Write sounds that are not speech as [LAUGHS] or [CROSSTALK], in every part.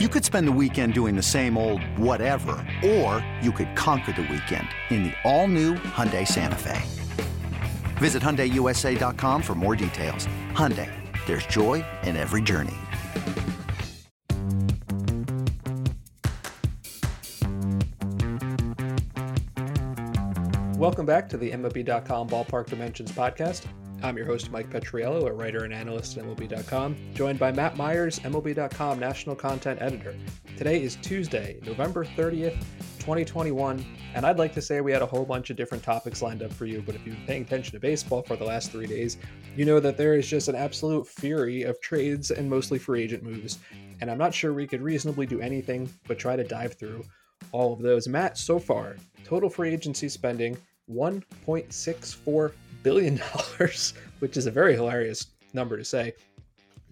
You could spend the weekend doing the same old whatever, or you could conquer the weekend in the all-new Hyundai Santa Fe. Visit HyundaiUSA.com for more details. Hyundai, there's joy in every journey. Welcome back to the MLB.com Ballpark Dimensions podcast. I'm your host, Mike Petriello, a writer and analyst at MLB.com, joined by Matt Myers, MLB.com National Content Editor. Today is Tuesday, November 30th, 2021, and I'd like to say we had a whole bunch of different topics lined up for you, but if you've been paying attention to baseball for the last three days, you know that there is just an absolute fury of trades and mostly free agent moves, and I'm not sure we could reasonably do anything but try to dive through all of those. Matt, so far, total free agency spending 1.64 billion dollars, [LAUGHS] which is a very hilarious number to say.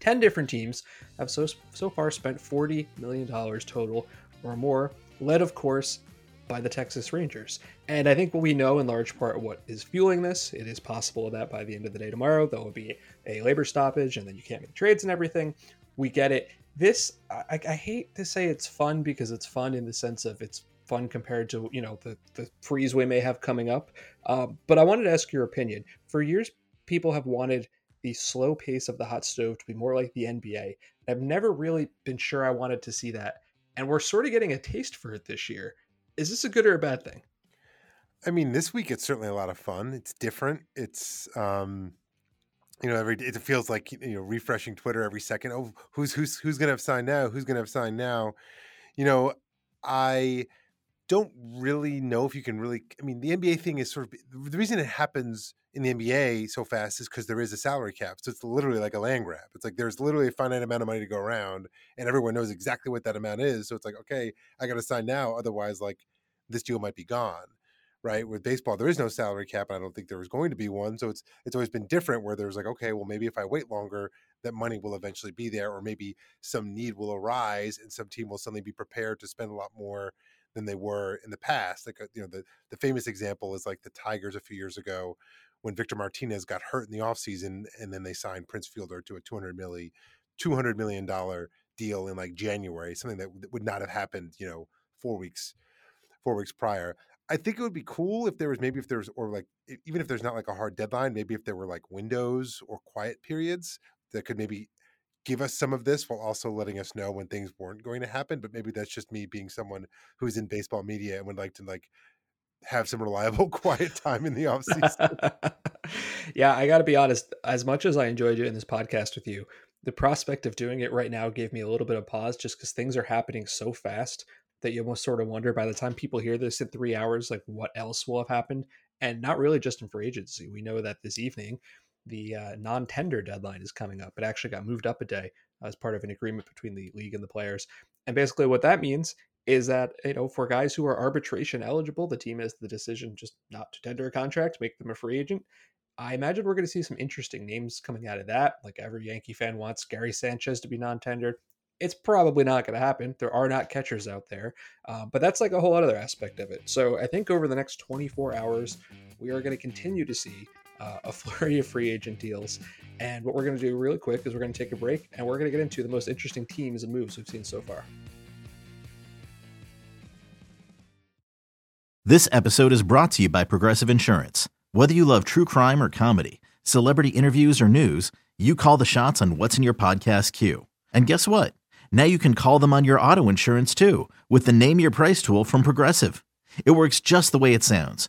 10 different teams have so so far spent 40 million dollars total or more, led of course by the Texas Rangers. And I think what we know in large part what is fueling this, it is possible that by the end of the day tomorrow there will be a labor stoppage and then you can't make trades and everything. We get it. This I, I hate to say it's fun because it's fun in the sense of it's fun compared to you know the the freeze we may have coming up. Um, but I wanted to ask your opinion. For years, people have wanted the slow pace of the hot stove to be more like the NBA. I've never really been sure I wanted to see that, and we're sort of getting a taste for it this year. Is this a good or a bad thing? I mean, this week it's certainly a lot of fun. It's different. It's um, you know, every it feels like you know refreshing Twitter every second. Oh, who's who's who's gonna have signed now? Who's gonna have signed now? You know, I don't really know if you can really. I mean, the NBA thing is sort of the reason it happens in the NBA so fast is because there is a salary cap. So it's literally like a land grab. It's like there's literally a finite amount of money to go around, and everyone knows exactly what that amount is. So it's like, okay, I got to sign now, otherwise, like this deal might be gone. Right with baseball, there is no salary cap, and I don't think there was going to be one. So it's it's always been different, where there's like, okay, well, maybe if I wait longer, that money will eventually be there, or maybe some need will arise, and some team will suddenly be prepared to spend a lot more than they were in the past. Like uh, you know, the the famous example is like the Tigers a few years ago when Victor Martinez got hurt in the offseason and then they signed Prince Fielder to a 200 milli 200 million dollar deal in like January, something that, would not have happened, you know, 4 weeks 4 weeks prior. I think it would be cool if there was maybe if there's or like even if there's not like a hard deadline, maybe if there were like windows or quiet periods that could maybe give us some of this while also letting us know when things weren't going to happen. But maybe that's just me being someone who's in baseball media and would like to like have some reliable [LAUGHS] quiet time in the off season. [LAUGHS] yeah, I got to be honest. As much as I enjoy doing this podcast with you, the prospect of doing it right now gave me a little bit of pause, just because things are happening so fast that you almost sort of wonder by the time people hear this in three hours, like what else will have happened. And not really just in free agency. We know that this evening the uh, non-tender deadline is coming up. It actually got moved up a day as part of an agreement between the league and the players. And basically, what that means is that you know for guys who are arbitration eligible, the team has the decision just not to tender a contract, make them a free agent. I imagine we're going to see some interesting names coming out of that. Like every Yankee fan wants Gary Sanchez to be non-tendered. It's probably not going to happen. There are not catchers out there, uh, but that's like a whole other aspect of it. So I think over the next 24 hours, we are going to continue to see uh, a flurry of free agent deals. And what we're going to do really quick is we're going to take a break and we're going to get into the most interesting teams and moves we've seen so far. This episode is brought to you by Progressive Insurance. Whether you love true crime or comedy, celebrity interviews or news, you call the shots on what's in your podcast queue. And guess what? Now you can call them on your auto insurance too with the Name Your Price tool from Progressive. It works just the way it sounds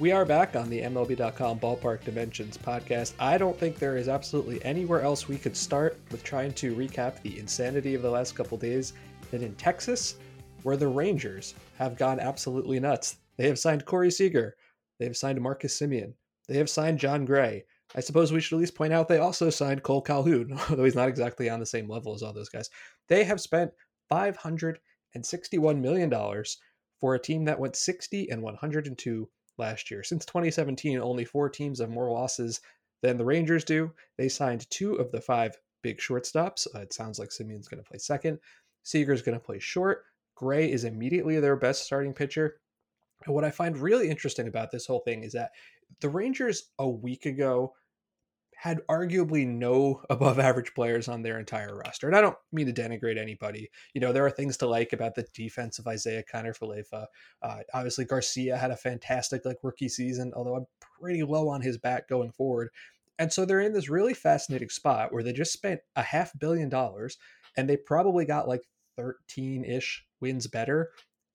We are back on the MLB.com Ballpark Dimensions podcast. I don't think there is absolutely anywhere else we could start with trying to recap the insanity of the last couple days than in Texas, where the Rangers have gone absolutely nuts. They have signed Corey Seager, they have signed Marcus Semien, they have signed Jon Gray. I suppose we should at least point out they also signed Cole Calhoun, [LAUGHS] although he's not exactly on the same level as all those guys. They have spent $561 million for a team that went 60 and 102 last year. Since 2017, only four teams have more losses than the Rangers do. They signed two of the five big shortstops. Uh, it sounds like Semien's going to play second. Seager's going to play short. Gray is immediately their best starting pitcher. And what I find really interesting about this whole thing is that the Rangers a week ago had arguably no [LAUGHS] above average players on their entire roster. And I don't mean to denigrate anybody. You know, there are things to like about the defense of Isiah Kiner Falefa. Uh, obviously, Garcia had a fantastic like rookie season, although I'm pretty low on his bat going forward. And so they're in this really fascinating spot where they just spent a half billion dollars and they probably got like 13 ish wins better.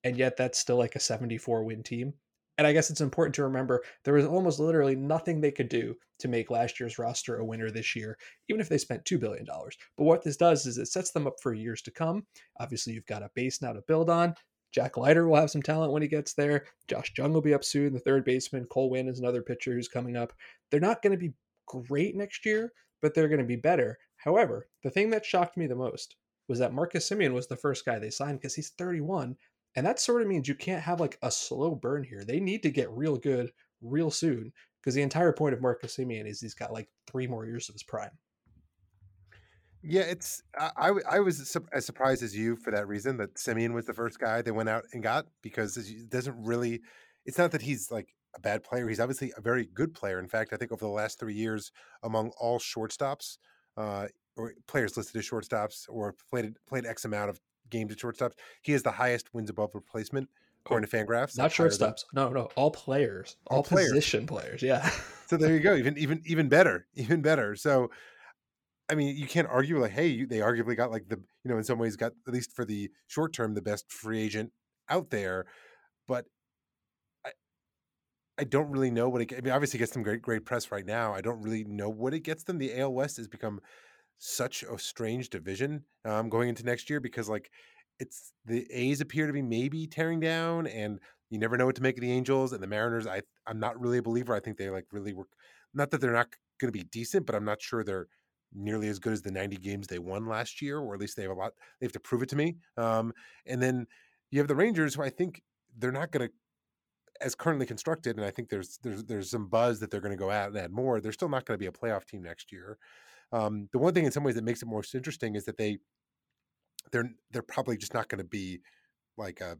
And yet that's still like a 74 win team. And I guess it's important to remember there was almost literally nothing they could do to make last year's roster a winner this year, even if they spent $2 billion. But what this does is it sets them up for years to come. Obviously, you've got a base now to build on. Jack Leiter will have some talent when he gets there. Josh Jung will be up soon, the third baseman. Cole Winn is another pitcher who's coming up. They're not going to be great next year, but they're going to be better. However, the thing that shocked me the most was that Marcus Semien was the first guy they signed because he's 31 and that sort of means you can't have like a slow burn here. They need to get real good real soon because the entire point of Marcus Semien is he's got like three more years of his prime. Yeah, it's I, I was as surprised as you for that reason that Semien was the first guy they went out and got because it doesn't really. It's not that he's like a bad player. He's obviously a very good player. In fact, I think over the last three years, among all shortstops, uh, or players listed as shortstops or played played X amount of games at shortstops. He has the highest wins above replacement according oh, to Fangraphs. Not shortstops. No, no, all players, all, all players. position players. Yeah. [LAUGHS] so there you go. Even even even better, [LAUGHS] even better. So. I mean, you can't argue like, hey, you, they arguably got like the, you know, in some ways got at least for the short term the best free agent out there, but I, I don't really know what it. I mean, obviously, it gets them great, great press right now. I don't really know what it gets them. The AL West has become such a strange division um, going into next year because like it's the A's appear to be maybe tearing down, and you never know what to make of the Angels and the Mariners. I I'm not really a believer. I think they like really work. Not that they're not going to be decent, but I'm not sure they're nearly as good as the 90 games they won last year, or at least they have a lot. They have to prove it to me. Um, and then you have the Rangers, who I think they're not going to as currently constructed, and I think there's there's there's some buzz that they're going to go out and add more. They're still not going to be a playoff team next year. Um, the one thing in some ways that makes it most interesting is that they they're they're probably just not going to be like a,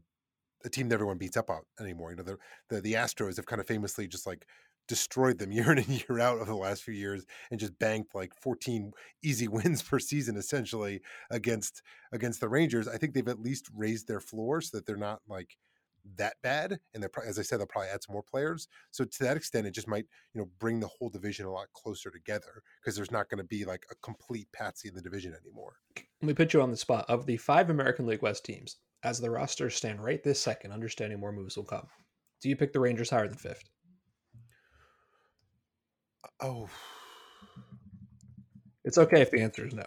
a, team that everyone beats up on anymore. You know, the, the the Astros have kind of famously just like destroyed them [LAUGHS] year in and year out over the last few years and just banked like 14 easy [LAUGHS] wins per season essentially against against the Rangers. I think they've at least raised their floor so that they're not like that bad and they're as i said they'll probably add some more players so to that extent it just might you know bring the whole division a lot closer together because there's not going to be like a complete patsy in the division anymore. Let me put you on the spot. Of the five american league west teams as the rosters stand right this second understanding more moves will come do you pick the rangers higher than fifth? Oh. It's okay if the answer is no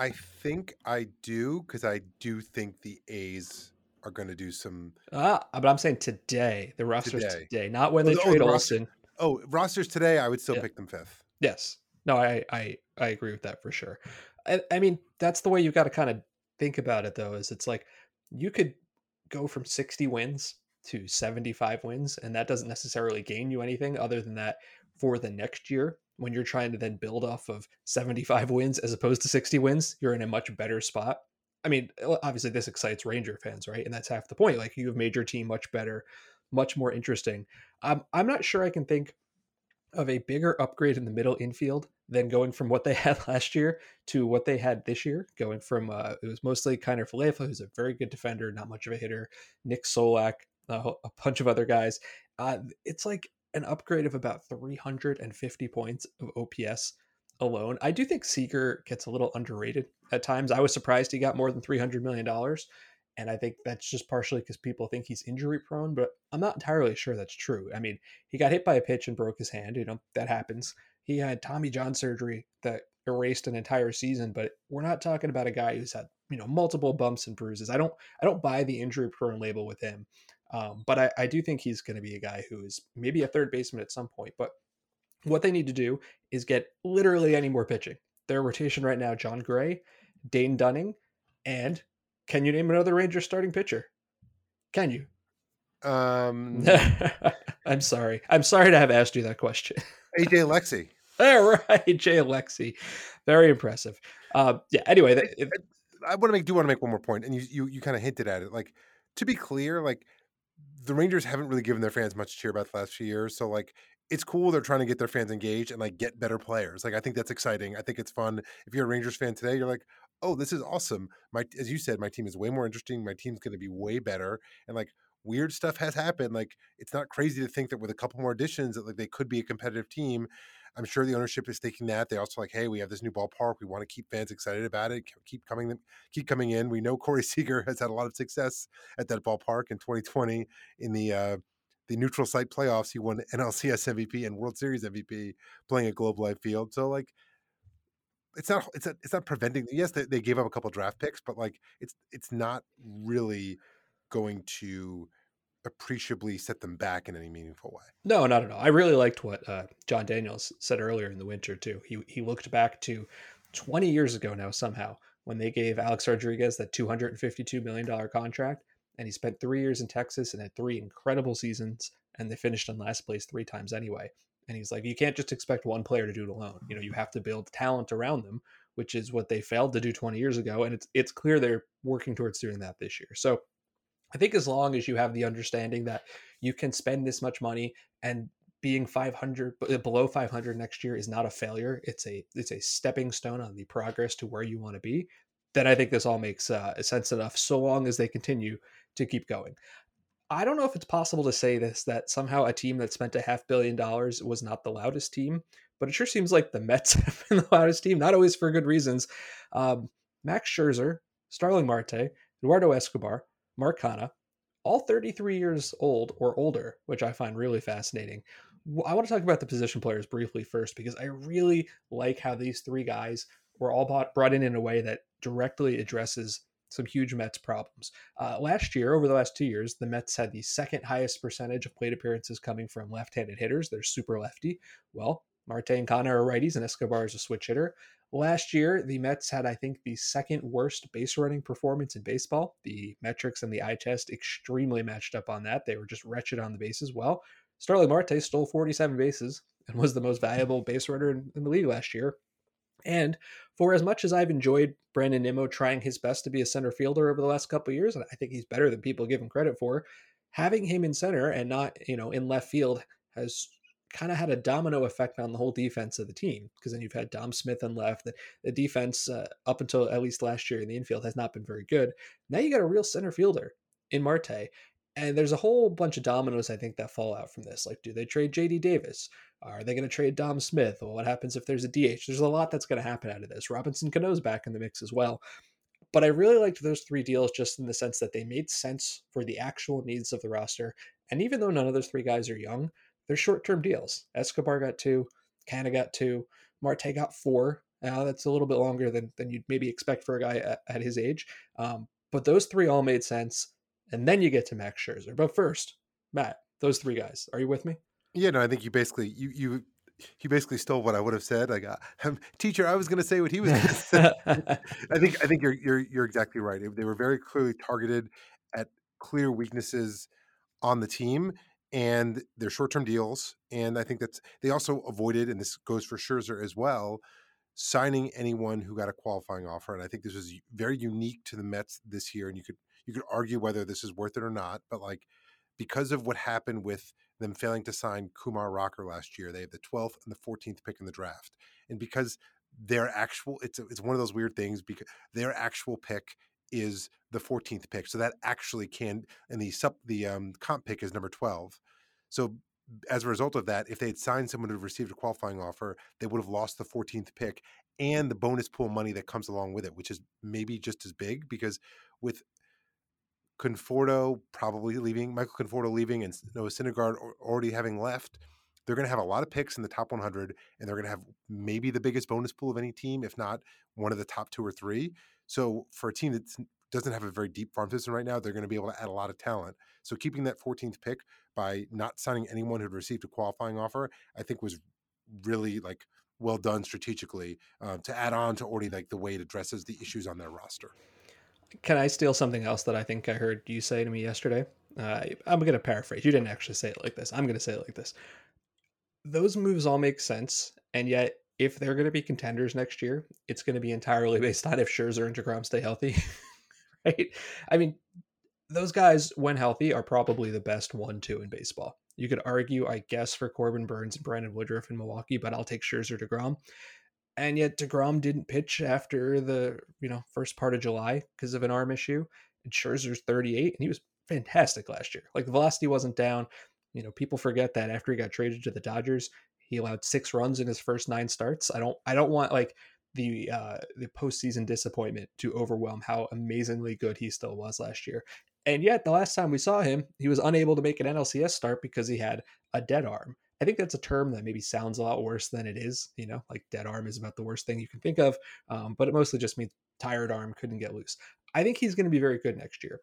I think I do because I do think the A's are going to do some. Ah, but I'm saying today, the rosters today, today not when oh, they oh, trade the Olson. Roster, oh, rosters today, I would still yeah. pick them fifth. Yes. No, I, I I agree with that for sure. I, I mean, that's the way you've got to kind of think about it, though. Is it's like you could go from 60 wins to 75 wins, and that doesn't necessarily gain you anything other than that for the next year when you're trying to then build off of 75 wins as opposed to 60 wins, you're in a much better spot. I mean, obviously this excites Ranger fans, right? And that's half the point. Like you have made your team much better, much more interesting. Um, I'm not sure I can think of a bigger upgrade in the middle infield than going from what they [LAUGHS] had last year to what they had this year. Going from uh, it was mostly Kiner Falefa, who's a very good defender, not much of a hitter. Nick Solak, a bunch of other guys. Uh, it's like an upgrade of about 350 points of OPS alone. I do think Seager gets a little underrated at times. I was surprised he got more than $300 million. And I think that's just partially because people think he's injury prone, but I'm not entirely sure that's true. I mean, he got hit by a pitch and broke his hand. You know, that happens. He had Tommy John surgery that erased an entire season, but we're not talking about a guy who's had, you know, multiple bumps and bruises. I don't I don't buy the injury prone label with him. Um, but I, I do think he's going to be a guy who is maybe a third baseman at some point. But what they need to do is get literally any more pitching. Their rotation right now: Jon Gray, Dane Dunning, and can you name another Ranger starting pitcher? Can you? Um, [LAUGHS] I'm sorry. I'm sorry to have asked you that question. AJ Alexy. [LAUGHS] All right, Jay Alexy, very impressive. Uh, yeah. Anyway, that, it, I want to make do want to make one more point, and you you you kind of hinted at it. Like to be clear, like the Rangers haven't really given their fans much cheer about the last few years. So like it's cool they're trying to get their fans engaged and like get better players. Like I think that's exciting. I think it's fun. If you're a Rangers fan today, you're like, oh, this is awesome. My as you said, my team is way more interesting. My team's going to be way better. And like weird stuff has happened. Like it's not crazy to think that with a couple more additions that like they could be a competitive team. I'm sure the ownership is thinking that. They also like, hey, we have this new ballpark. We want to keep fans excited about it. Keep coming, keep coming in. We know Corey [LAUGHS] Seager has had a lot of success at that ballpark in 2020 in the uh, the neutral site playoffs. He won NLCS MVP and World Series MVP playing at Globe Life Field. So like, it's not it's not, it's not preventing. Yes, they, they gave up a couple draft picks, but like, it's it's not really going to appreciably set them back in any meaningful way. No, not at all. I really liked what uh, Jon Daniels said earlier in the winter too. He he looked back to 20 years ago now somehow when they gave Alex Rodriguez that 252 million dollar contract, and he spent three years in Texas and had three incredible seasons, and they finished in last place three times anyway. And he's like, you can't just expect one player to do it alone. You know, you have to build talent around them, which is what they failed to do 20 years ago, and it's it's clear they're working towards doing that this year. So I think as long as you have the understanding that you can spend this much money and being 500 uh, below 500 next year is not a failure it's a it's a stepping stone on the progress to where you want to be then i think this all makes uh, sense enough so long as they continue to keep going. I don't know if it's possible to say this that somehow a team that spent a half billion dollars was not the loudest team but it sure seems like the mets [LAUGHS] have been the loudest team not always for good reasons. Um, max scherzer starling marte eduardo escobar Mark Canha, all 33 years old or older, which I find really fascinating. I want to talk about the position players briefly first because I really like how these three guys were all bought, brought in in a way that directly addresses some huge Mets problems. Uh, last year, over the last two years, the Mets had the second highest percentage of plate appearances coming from left handed hitters. They're super lefty. Well, Marte and Canha are righties, and Escobar is a switch hitter. Last year, the Mets had, I think, the second worst base running performance in baseball. The metrics and the eye test extremely matched up on that. They were just wretched on the bases. Well, Starling Marte stole 47 bases and was the most [LAUGHS] valuable base runner in, in the league last year. And for as much as I've enjoyed Brandon Nimmo trying his best to be a center fielder over the last couple years, and I think he's better than people give him credit for, having him in center and not, you know, in left field has kind of had a domino effect on the whole defense of the team because then you've had Dom Smith on left. The, the defense uh, up until at least last year in the infield has not been very good. Now you got a real center fielder in Marte. And there's a whole bunch of dominoes I think that fall out from this. Like, do they trade JD Davis? Are they going to trade Dom Smith? Well, what happens if there's a DH? There's a lot that's going to happen out of this. Robinson Cano's back in the mix as well. But I really liked those three deals just in the sense that they made sense for the actual needs of the roster. And even though none of those three guys are young, they're short term deals. Escobar got two, Canha got two, Marte got four. Now that's a little bit longer than, than you'd maybe expect for a guy at, at his age. Um, but those three all made sense. And then you get to Max Scherzer. But first, Matt, those three guys. Are you with me? Yeah, no, I think you basically you you you basically stole what I would have said. Like, uh, [LAUGHS] teacher, I was going to say what he was going to say. [LAUGHS] I think I think you're you're you're exactly right. They were very clearly targeted at clear weaknesses on the team, and they're short-term deals. And I think that's they also avoided, and this goes for Scherzer as well, signing anyone who got a qualifying offer. And I think this was very unique to the Mets this year. And you could you could argue whether this is worth it or not, but like because of what happened with them failing to sign Kumar Rocker last year, they have the 12th and the 14th pick in the draft, and because their actual it's it's one of those weird things because their actual pick is the 14th pick. So that actually can, and the sub, the um, comp pick is number 12. So as a result of that, if they had signed someone who received a qualifying offer, they would have lost the 14th pick and the bonus pool money that comes along with it, which is maybe just as big because with Conforto probably leaving, Michael Conforto leaving, and Noah Syndergaard already having left, they're going to have a lot of picks in the top 100, and they're going to have maybe the biggest bonus pool of any team, if not one of the top two or three. So for a team that doesn't have a very deep farm system right now, they're going to be able to add a lot of talent. So keeping that 14th pick by not signing anyone who'd received a qualifying offer, I think was really like well done strategically uh, to add on to already like the way it addresses the issues on their roster. Can I steal something else that I think I heard you say to me yesterday? Uh, I'm going to paraphrase. You didn't actually say it like this. I'm going to say it like this. Those moves all make sense, and yet if they're going to be contenders next year, it's going to be entirely [LAUGHS] based on if Scherzer and Degrom stay healthy, [LAUGHS] right? I mean, those guys, when healthy, are probably the best one-two in baseball. You could argue, I guess, for Corbin Burnes and Brandon Woodruff in Milwaukee, but I'll take Scherzer Degrom. And yet Degrom didn't pitch after the you know first part of July because of an arm issue. And Scherzer's 38, and he was fantastic last year. Like the velocity wasn't down. You know, people forget that after he got traded to the Dodgers, he allowed six runs in his first nine starts. I don't I don't want like the uh the postseason disappointment to overwhelm how amazingly good he still was last year. And yet the last time we saw him, he was unable to make an NLCS start because he had a dead arm. I think that's a term that maybe sounds a lot worse than it is. You know, like dead arm is about the worst thing you can think of, um, but it mostly just means tired arm couldn't get loose. I think he's going to be very good next year.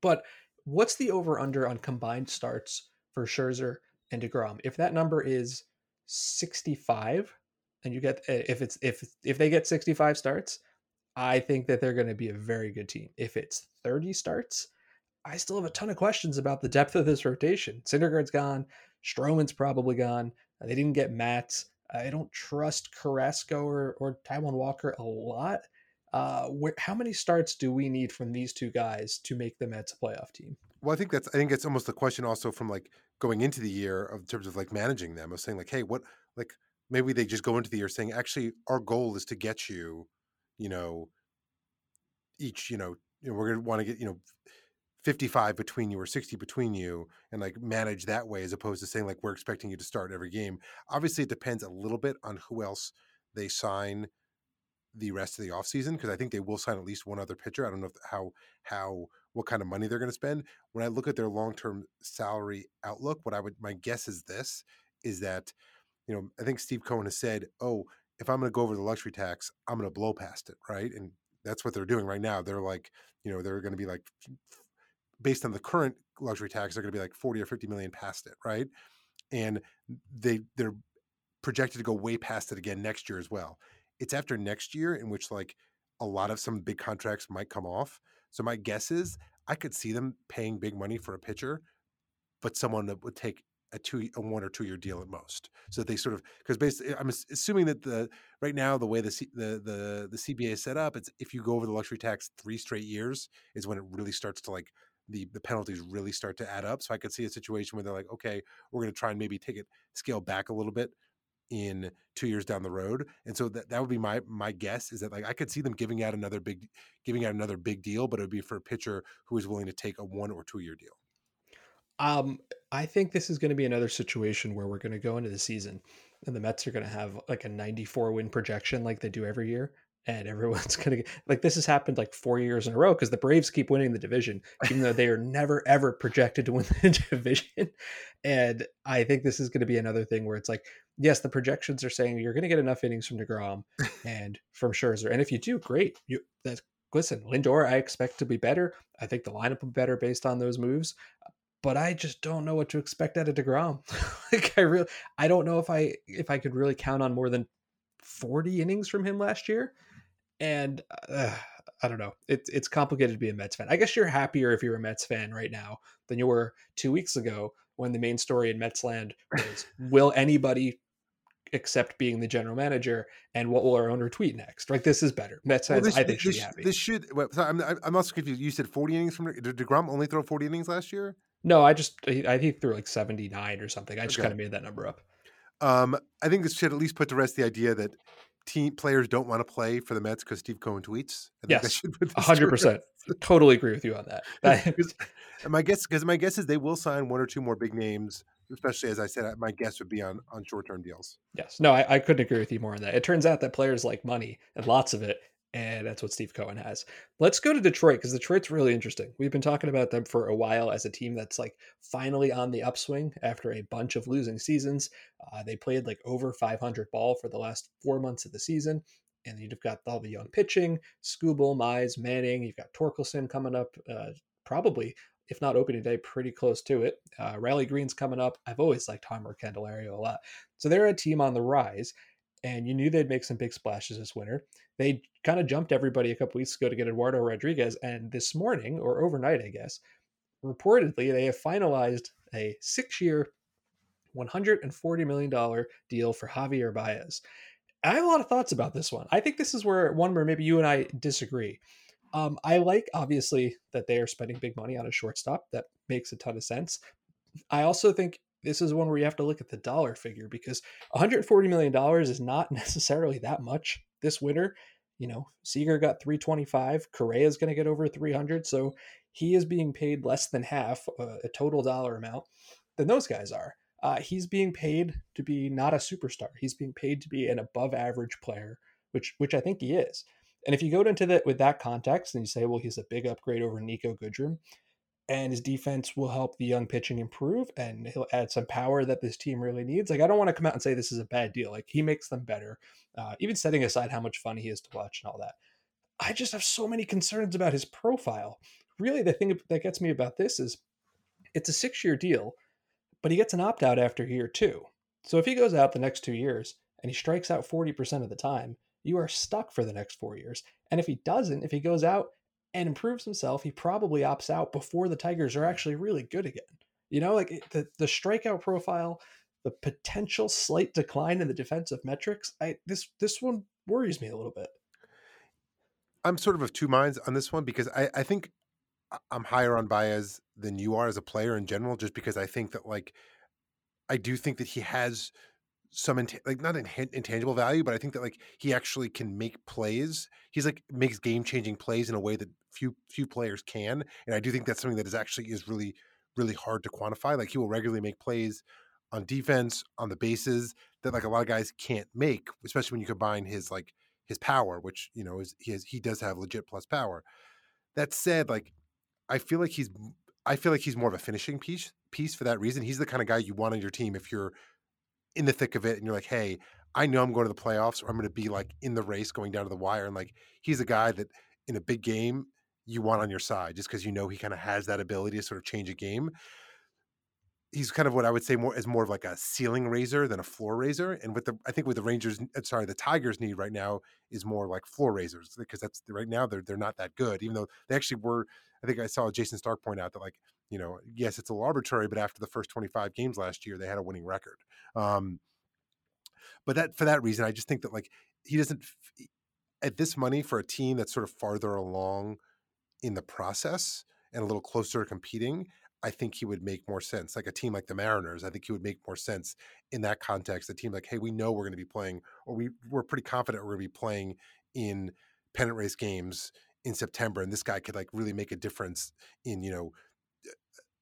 But what's the over under on combined starts for Scherzer and Degrom? If that number is 65, and you get eh, if it's if if they get 65 starts, I think that they're going to be a very good team. If it's 30 starts, I still have a ton of questions about the depth of this rotation. Syndergaard's gone. Stroman's probably gone. They didn't get Matz. I don't trust Carrasco or, or Taijuan Walker a lot. Uh, where, how many starts do we need from these two guys to make the Mets a playoff team? Well, I think that's I think it's almost a question also from like going into the year of terms of like managing them of saying like, hey, what like maybe they just go into the year saying actually our goal is to get you, you know, each you know, you know we're gonna want to get you know 55 between you or 60 between you and like manage that way as opposed to saying like we're expecting you to start every game. Obviously it depends a little bit on who else they sign the rest of the offseason because i think they will sign at least one other pitcher. I don't know if, how how what kind of money they're going to spend when i look at their long-term salary outlook what i would my guess is this is that you know i think steve cohen has said oh if i'm going to go over the luxury tax i'm going to blow past it right and that's what they're doing right now they're like you know they're going to be like based on the current luxury tax, they're going to be like 40 or 50 million past it, right? And they they're projected to go way past it again next year as well. It's after next year in which like a lot of some big contracts might come off. So my guess is I could see them paying big money for a pitcher, but someone that would take a two a one or two year deal at most. So they sort of because basically eh, I'm assuming that the right now the way the C, the the the CBA is set up, it's if you go over the luxury tax three straight years is when it really starts to like the the penalties really start to add up. So I could see a situation where they're like, okay, we're going to try and maybe take it scale back a little bit in two years down the road. And so that, that would be my my guess is that like I could see them giving out another big giving out another big deal, but it would be for a pitcher who is willing to take a one or two year deal. Um, I think this is going to be another situation where we're going to go into the season and the Mets are going to have like a 94 win projection like they do every year and everyone's [LAUGHS] gonna get like this has happened like four years in a row because the Braves keep winning the division, even though they are never ever projected to win [LAUGHS] the division. And I think this is to be another thing where it's like, yes, the projections are saying you're to get enough innings from Degrom and from Scherzer, and if you do, great. You listen, Lindor, I expect to be better. I think the lineup will be better based on those moves. But I just don't know what to expect out of Degrom. [LAUGHS] like I really, I don't know if I if I could really count on more than 40 innings from him last year and uh, I don't know. It's it's complicated to be a Mets fan. I guess you're happier if you're a Mets fan right now than you were two weeks ago when the main story in Metsland was [LAUGHS] will anybody accept being the general manager and what will our owner tweet next? Like this is better. Mets fans, well, I think this, should be happy. This should. Well, sorry, I'm I'm also confused. You said 40 innings from did Degrom only throw 40 innings last year? No, I just I think threw like 79 or something. I just okay. kind of made that number up. Um, I think this should at least put to rest the idea that team players don't want to play for the Mets because Steve Cohen tweets. I yes, hundred percent. Totally agree with you on that. [LAUGHS] [LAUGHS] my guess, because my guess is they will sign one or two more big names. Especially as I said, my guess would be on on short term deals. Yes, no, I, I couldn't agree with you more on that. It turns out that players like money and lots of it, and that's what Steve Cohen has. Let's go to Detroit because Detroit's really interesting. We've been talking about them for a while as a team that's like finally on the upswing after a bunch of losing seasons. Uh, they played like over 500 ball for the last four months of the season. And you've got all the young pitching, Skubal, Mize, Manning. You've got Torkelson coming up, uh, probably, if not opening day, pretty close to it. Uh, Riley Greene's coming up. I've always liked Jeimer Candelario a lot. So they're a team on the rise and you knew they'd make some big splashes this winter. They kind of jumped everybody a couple weeks ago to get Eduardo Rodriguez, and this morning or overnight, I guess, reportedly they have finalized a six-year, $140 million deal for Javier Baez. I have a lot of thoughts about this one. I think this is where one where maybe you and I disagree. Um, I like obviously that they are spending big money on a shortstop. That makes a ton of sense. I also think this is one where you have to look at the dollar figure because 140 million dollars is not [LAUGHS] necessarily that much this winter. You know, Seager got 325. Correa is going to get over 300, so he is being paid less than half uh, a total dollar amount than those guys are. Uh, he's being paid to be not a superstar. He's being paid to be an above average player, which which I think he is. And if you go into that with that context and you say, well, he's a big upgrade over Niko Goodrum, and his defense will help the young pitching improve, and he'll add some power that this team really needs. Like I don't want to come out and say this is a bad deal. Like he makes them better, uh, even setting aside how much fun he is to watch and all that. I just have so many concerns about his profile. Really, the thing that gets me about this is it's a six year deal but he gets an opt out after year two. So if he goes out the next two years and he strikes out 40% of the time, you are stuck for the next four years. And if he doesn't, if he goes out and improves himself, he probably opts out before the Tigers are actually really good again. You know, like the, the strikeout profile, the potential slight decline in the defensive metrics, I this this one worries me a little bit. I'm sort of of two minds on this one because I, I think I'm higher on Baez than you are as a player in general, just because I think that like I do think that he has some int- like not intangible value, but I think that like he actually can make plays. He's like makes game changing plays in a way that few few players can, and I do think that's something that is actually is really really hard to quantify. Like he will regularly make plays on defense on the bases that like a lot of guys can't make, especially when you combine his like his power, which you know is he has he does have legit plus power. That said, like I feel like he's I feel like he's more of a finishing piece piece for that reason. He's the kind of guy you want on your team if you're in the thick of it and you're like, hey, I know I'm going to the playoffs or I'm going to be like in the race going down to the wire. And like he's a guy that in a big game you want on your side just because you know he kind of has that ability to sort of change a game he's kind of what I would say more is more of like a ceiling raiser than a floor raiser. And with the I think with the Rangers, uh, sorry, the Tigers need right now is more like floor raisers because that's right now they're they're not that good. Even though they actually were, I think I saw Jayson Stark point out that like you know yes it's a little arbitrary, but after the first twenty five games last year they had a winning record. Um, but that for that reason, I just think that like he doesn't at this money for a team that's sort of farther along in the process and a little closer to competing. I think he would make more sense. Like a team like the Mariners, I think he would make more sense in that context. A team like, hey, we know we're going to be playing, or we we're pretty confident we're going to be playing in pennant race games in September, and this guy could like really make a difference in you know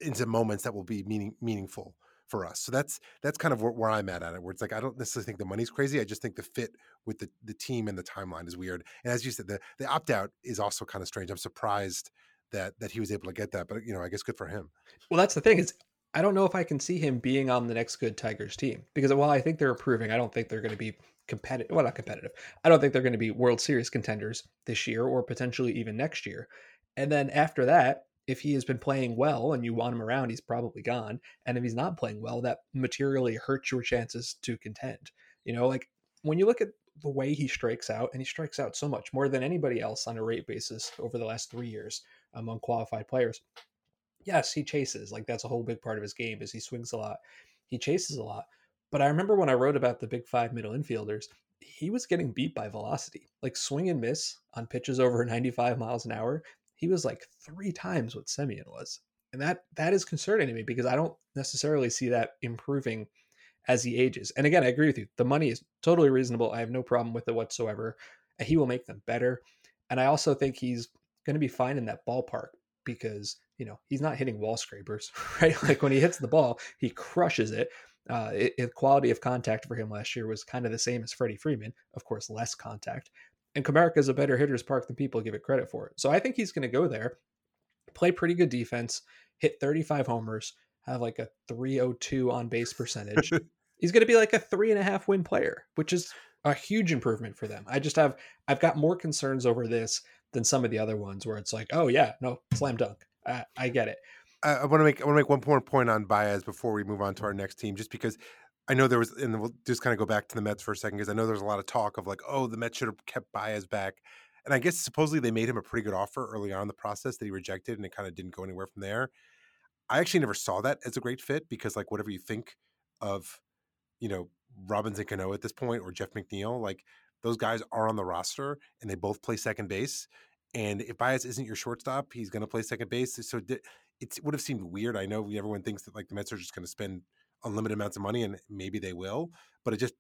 into moments that will be meaning meaningful for us. So that's that's kind of where, where, I'm at at it. Where it's like I don't necessarily think the money's crazy. I just think the fit with the the team and the timeline is weird. And as you said, the the opt out is also kind of strange. I'm surprised that that he was able to get that. But you know, I guess good for him. Well, that's the thing is I don't know if I can see him being on the next good Tigers team because while I think they're improving, I don't think they're going to be competitive. Well, not competitive. I don't think they're going to be World Series contenders this year or potentially even next year. And then after that, if he has been playing well and you want him around, he's probably gone. And if he's not playing well, that materially hurts your chances to contend. You know, like when you look at the way he strikes out, and he strikes out so much more than anybody else on a rate basis over the last three years among qualified players. Yes, he chases. Like that's a whole big part of his game is he swings a lot. He chases a lot. But I remember when I wrote about the big five middle infielders, he was getting beat by velocity. Like swing and miss on pitches over 95 miles an hour. He was like three times what Semien was. And that that is concerning to me because I don't necessarily see that improving as he ages. And again, I agree with you. The money is totally reasonable. I have no problem with it whatsoever. He will make them better. And I also think he's going to be fine in that ballpark because you know he's not hitting wall scrapers, [LAUGHS] right? Like when he hits the ball, he crushes it. Uh, it, it, quality of contact for him last year was kind of the same as Freddie Freeman, of course, less contact. And Comerica is a better hitter's park than people give it credit for. So I think he's going to go there, play pretty good defense, hit 35 homers, have like a 302 on base percentage. [LAUGHS] he's going to be like a three and a half win player, which is a huge improvement for them. I just have I've got more concerns over this than some of the other ones where it's like, oh yeah, no, slam dunk. I, I get it. I, I want to make I want to make one more point on Baez before we move on to our next team, just because I know there was, and we'll just kind of go back to the Mets for a second because I know there's a lot of talk of like, oh, the Mets should have kept Baez back, and I guess supposedly they made him a pretty good offer early on in the process that he rejected, and it kind of didn't go anywhere from there. I actually never saw that as a great fit because like whatever you think of, you know, Robinson Cano at this point or Jeff McNeil, like those guys are on the roster and they both play second base. And if Baez isn't your shortstop, he's going to play second base. So it would have seemed weird. I know everyone thinks that like the Mets are just going to spend unlimited amounts of money, and maybe they will, but it just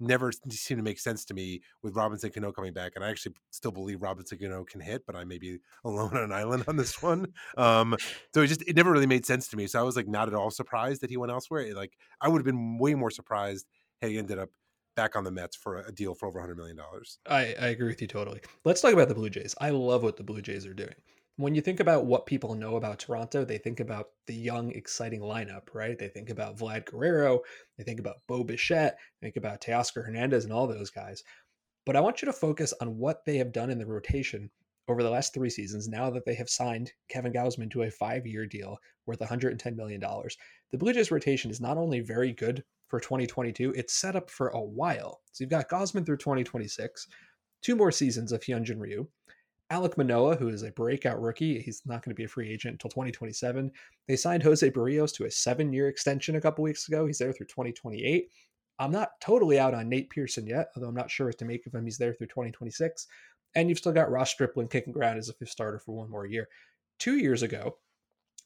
never seemed to make sense to me with Robinson Cano coming back. And I actually still believe Robinson Cano can hit, but I may be [LAUGHS] alone on an island on this one. Um, so it just it never really made sense to me. So I was like not at all surprised that he went elsewhere. It, like I would have been way more surprised had he ended up back on the Mets for a deal for over $100 million. I, I agree with you totally. Let's talk about the Blue Jays. I love what the Blue Jays are doing when you think about what people know about Toronto, they think about the young, exciting lineup, right? They think about Vlad Guerrero, they think about Bo Bichette, they think about Teoscar Hernandez and all those guys. But I want you to focus on what they have done in the rotation over the last three seasons now that they have signed Kevin Gausman to a five year deal worth $110 million. The Blue Jays rotation is not only very good for 2022, it's set up for a while. So you've got Gausman through 2026, two more seasons of Hyunjin Ryu. Alek Manoah, who is a breakout rookie, he's not going to be a free agent until 2027. They signed Jose Berrios to a seven year extension a couple weeks ago. He's there through 2028. I'm not totally out on Nate Pearson yet, although I'm not sure what to make of him. He's there through 2026. And you've still got Ross Stripling kicking ground as a fifth starter for one more year. Two years ago,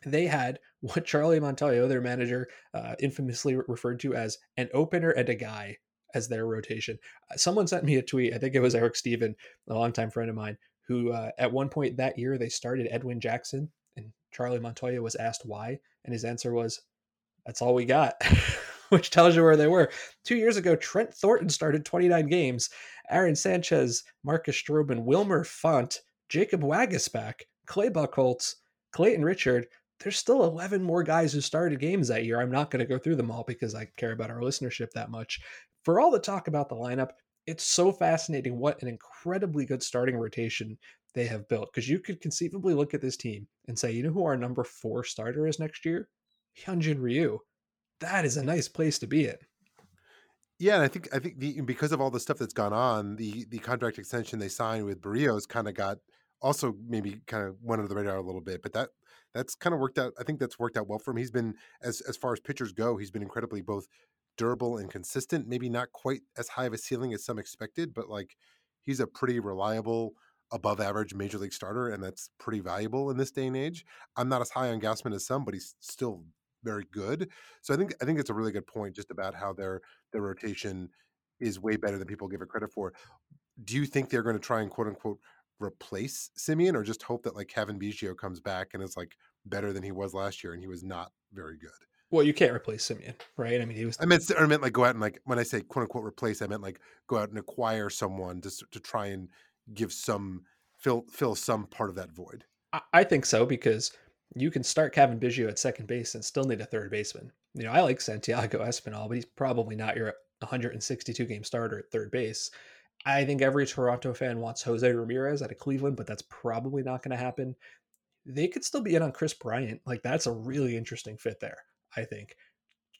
they had what Charlie Montoyo, their manager, uh, infamously referred to as an opener and a guy as their rotation. Uh, someone sent me a tweet. I think it was Eric Steven, a longtime friend of mine, who uh, at one point that year they started Edwin Jackson, and Charlie Montoyo was asked why, and his answer was, "That's all we got." [LAUGHS] Which tells you where they were. Two years ago, Trent Thornton started 29 games. Aaron Sanchez, Marcus Stroman, Wilmer Font, Jacob Waguespack, Clay Buchholz, Clayton Richard. There's still 11 more guys who started games that year. I'm not going to go through them all because I care about our listenership that much. For all the talk about the lineup, it's so fascinating what an incredibly good starting rotation they have built. Because you could conceivably look at this team and say, you know who our number four starter is next year? Hyunjin Ryu. That is a nice place to be in. Yeah, and I think I think the, because of all the stuff that's gone on, the the contract extension they signed with Berrios kind of got also maybe kind of went under the radar a little bit, but that that's kind of worked out. I think that's worked out well for him. He's been as as far as pitchers go, he's been incredibly both durable and consistent. Maybe not quite as high of a ceiling as some expected, but like he's a pretty reliable, above average major league starter, and that's pretty valuable in this day and age. I'm not as high on Gausman as some, but he's still very good. So I think I think it's a really good point just about how their their rotation is way better than people give it credit for. Do you think they're going to try and quote unquote replace Semien, or just hope that like Cavan Biggio comes back and is like better than he was last year, and he was not very good? Well, you can't replace Semien, right? I mean, he was. I meant, I meant like go out and like when I say quote unquote replace, I meant like go out and acquire someone to to try and give some fill fill some part of that void. I think so because you can start Cavan Biggio at second base and still need a third baseman. You know, I like Santiago Espinal, but he's probably not your 162 game starter at third base. I think every Toronto fan wants Jose Ramirez out of Cleveland, but that's probably not going to happen. They could still be in on Kris Bryant. Like that's a really interesting fit there. I think.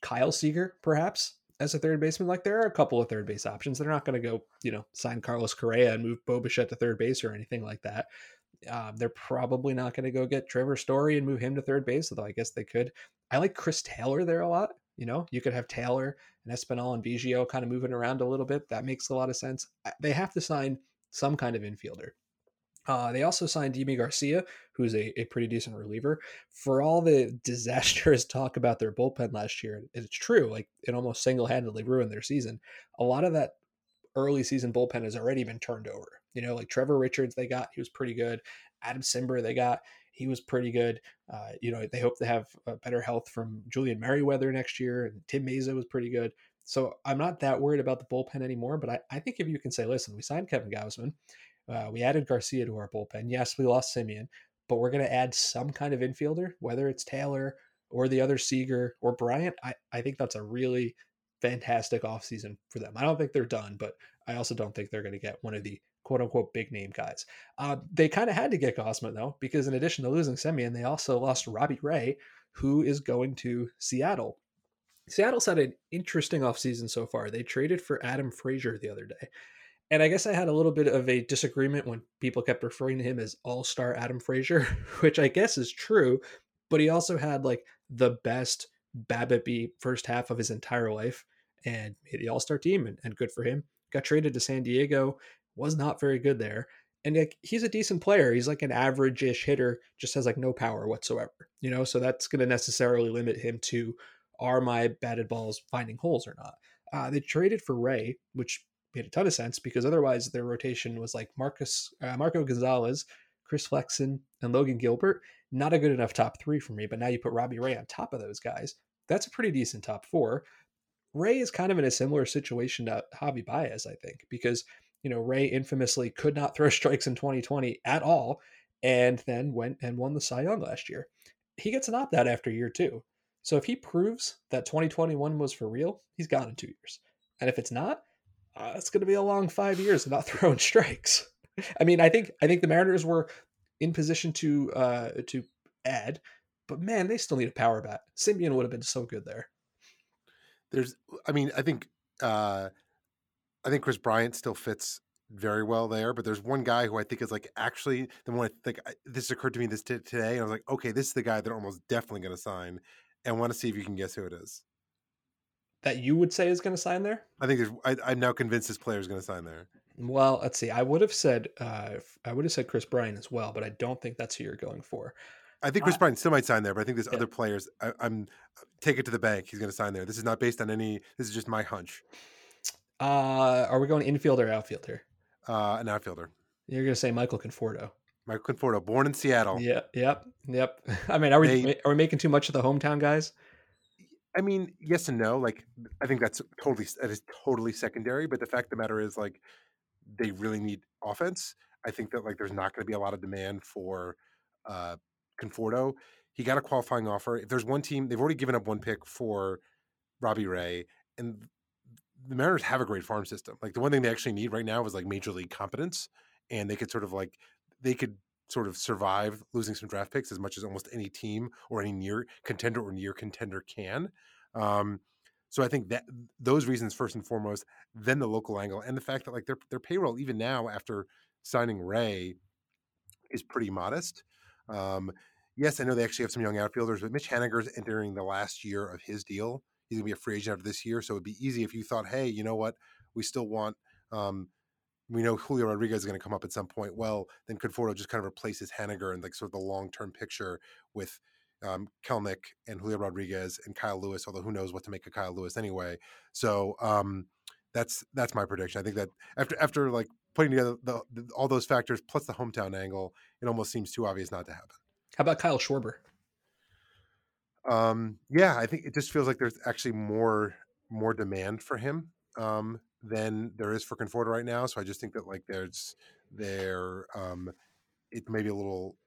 Kyle Seager, perhaps, as a third baseman. Like there are a couple of third base options. They're not going to go, you know, sign Carlos Correa and move Bo Bichette to third base or anything like that. Um, they're probably not going to go get Trevor Story and move him to third base, although I guess they could. I like Chris Taylor there a lot. You know, you could have Taylor and Espinal and Biggio kind of moving around a little bit. That makes a lot of sense. They have to sign some kind of infielder. Uh, they also signed Yimi Garcia, who's a, a pretty decent reliever. For all the [LAUGHS] disastrous talk about their bullpen last year, it's true. Like it almost single handedly ruined their season. A lot of that early season bullpen has already been turned over. You know, like Trevor Richards, they got, he was pretty good. Adam Cimber, they got, he was pretty good. Uh, you know, they hope to have better health from Julian Merryweather next year, and Tim Mayza was pretty good. So I'm not that worried about the bullpen anymore. But I, I think if you can say, listen, we signed Kevin Gausman, uh, we added Garcia to our bullpen. Yes, we lost Semien, but we're going to add some kind of infielder, whether it's Taylor or the other Seager or Bryant. I, I think that's a really fantastic offseason for them. I don't think they're done, but I also don't think they're going to get one of the quote unquote big name guys. Uh, they kind of had to get Gausman though, because in addition to losing Semien, they also lost Robbie Ray, who is going to Seattle. Seattle's had an interesting offseason so far. They traded for Adam Frazier the other day. And I guess I had a little bit of a disagreement when people kept referring to him as All Star Adam Frazier, [LAUGHS] which I guess is true. But he also had like the best BABIP first half of his entire life and made the All Star team, and, and good for him. Got traded to San Diego, was not very good there. And like, he's a decent player. He's like an average ish hitter, just has like no power whatsoever, you know? So that's going to necessarily limit him to are my batted balls finding holes or not? Uh, they traded for Ray, which made a ton of sense because otherwise their rotation was like Marcus, uh, Marco Gonzalez, Chris Flexen, and Logan Gilbert. Not a good enough top three for me, but now you put Robbie Ray on top of those guys. That's a pretty decent top four. Ray is kind of in a similar situation to Javi Baez, I think, because you know Ray infamously could not throw [LAUGHS] strikes in 2020 at all, and then went and won the Cy Young last year. He gets an opt out after year two. So if he proves that 2021 was for real, he's gone in two years. And if it's not, uh, it's going to be a long five years not [LAUGHS] throwing strikes. I mean, I think I think the Mariners were in position to uh, to add, but man, they still need a power bat. Semien would have been so good there. There's, I mean, I think uh, I think Kris Bryant still fits very well there, but there's one guy who I think is like actually the one I think I, this occurred to me this t- today, and I was like, okay, this is the guy they're almost definitely going to sign, and want to see if you can guess who it is. That you would say is going to sign there? I think I, I'm now convinced this player is going to sign there. Well, let's see. I would have said uh, I would have said Kris Bryant as well, but I don't think that's who you're going for. I think Kris uh, Bryant still might sign there, but I think there's yeah. other players. I, am take it to the bank. He's going to sign there. This is not based on any. This is just my hunch. Uh, are we going infield or outfield here? Uh, an outfielder. You're going to say Michael Conforto. Michael Conforto, born in Seattle. Yeah, yep, yep. [LAUGHS] I mean, are we they, are we making too much of the hometown guys? I mean, yes and no. Like, I think that's totally that is totally secondary. But the fact of the matter is, like, they really need offense. I think that like there's not going to be a lot of demand for uh Conforto. He got a qualifying offer. If there's one team, they've already given up one pick for Robbie Ray, and the Mariners have a great farm system. Like the one thing they actually need right now is like major league competence, and they could sort of like they could sort of survive losing some draft picks as much as almost any team or any near contender or near contender can. Um, so I think that those reasons first and foremost, then the local angle, and the fact that like their their payroll even now after signing Ray is pretty modest. Um, yes, I know they actually have some young outfielders, but Mitch Haniger's entering the last year of his deal. He's gonna be a free agent after this year, so it'd be easy if you thought, hey, you know what, we still want um, we know Julio Rodriguez is going to come up at some point. Well, then Conforto just kind of replaces Haniger and like sort of the long term picture with um, Kelenic and Julio Rodriguez and Kyle Lewis. Although who knows what to make of Kyle Lewis anyway. So um, that's that's my prediction. I think that after after like putting together the, the, all those factors plus the hometown angle, it almost seems too obvious not to happen. How about Kyle Schwarber? Um, yeah, I think it just feels like there's actually more more demand for him. Um, than there is for Conforto right now. So I just think that like there's there um it may be a little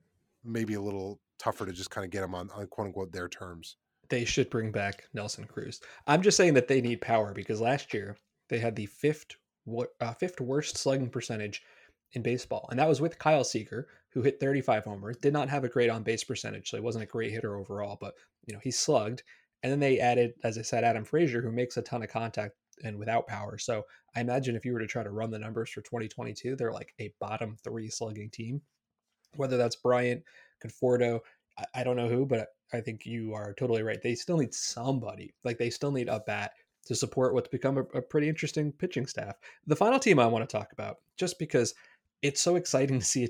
maybe a little tougher to just kind of get them on, on quote unquote their terms. They should bring back Nelson Cruz. I'm just saying that they need power because last year they had the fifth uh, fifth worst slugging percentage in baseball, and that was with Kyle Seager, who hit 35 homers. Did not have a great on base percentage, so he wasn't a great hitter overall, but you know he slugged. And then they added, as I said, Adam Frazier, who makes a ton of contact and without power. So I imagine if you were to try to run the numbers for 2022, they're like a bottom three slugging team. Whether that's Bryant, Conforto, I, I don't know who, but I think you are totally right. They still need somebody. Like they still need a bat to support what's become a, a pretty interesting pitching staff. The final team I want to talk about, just because it's so exciting to see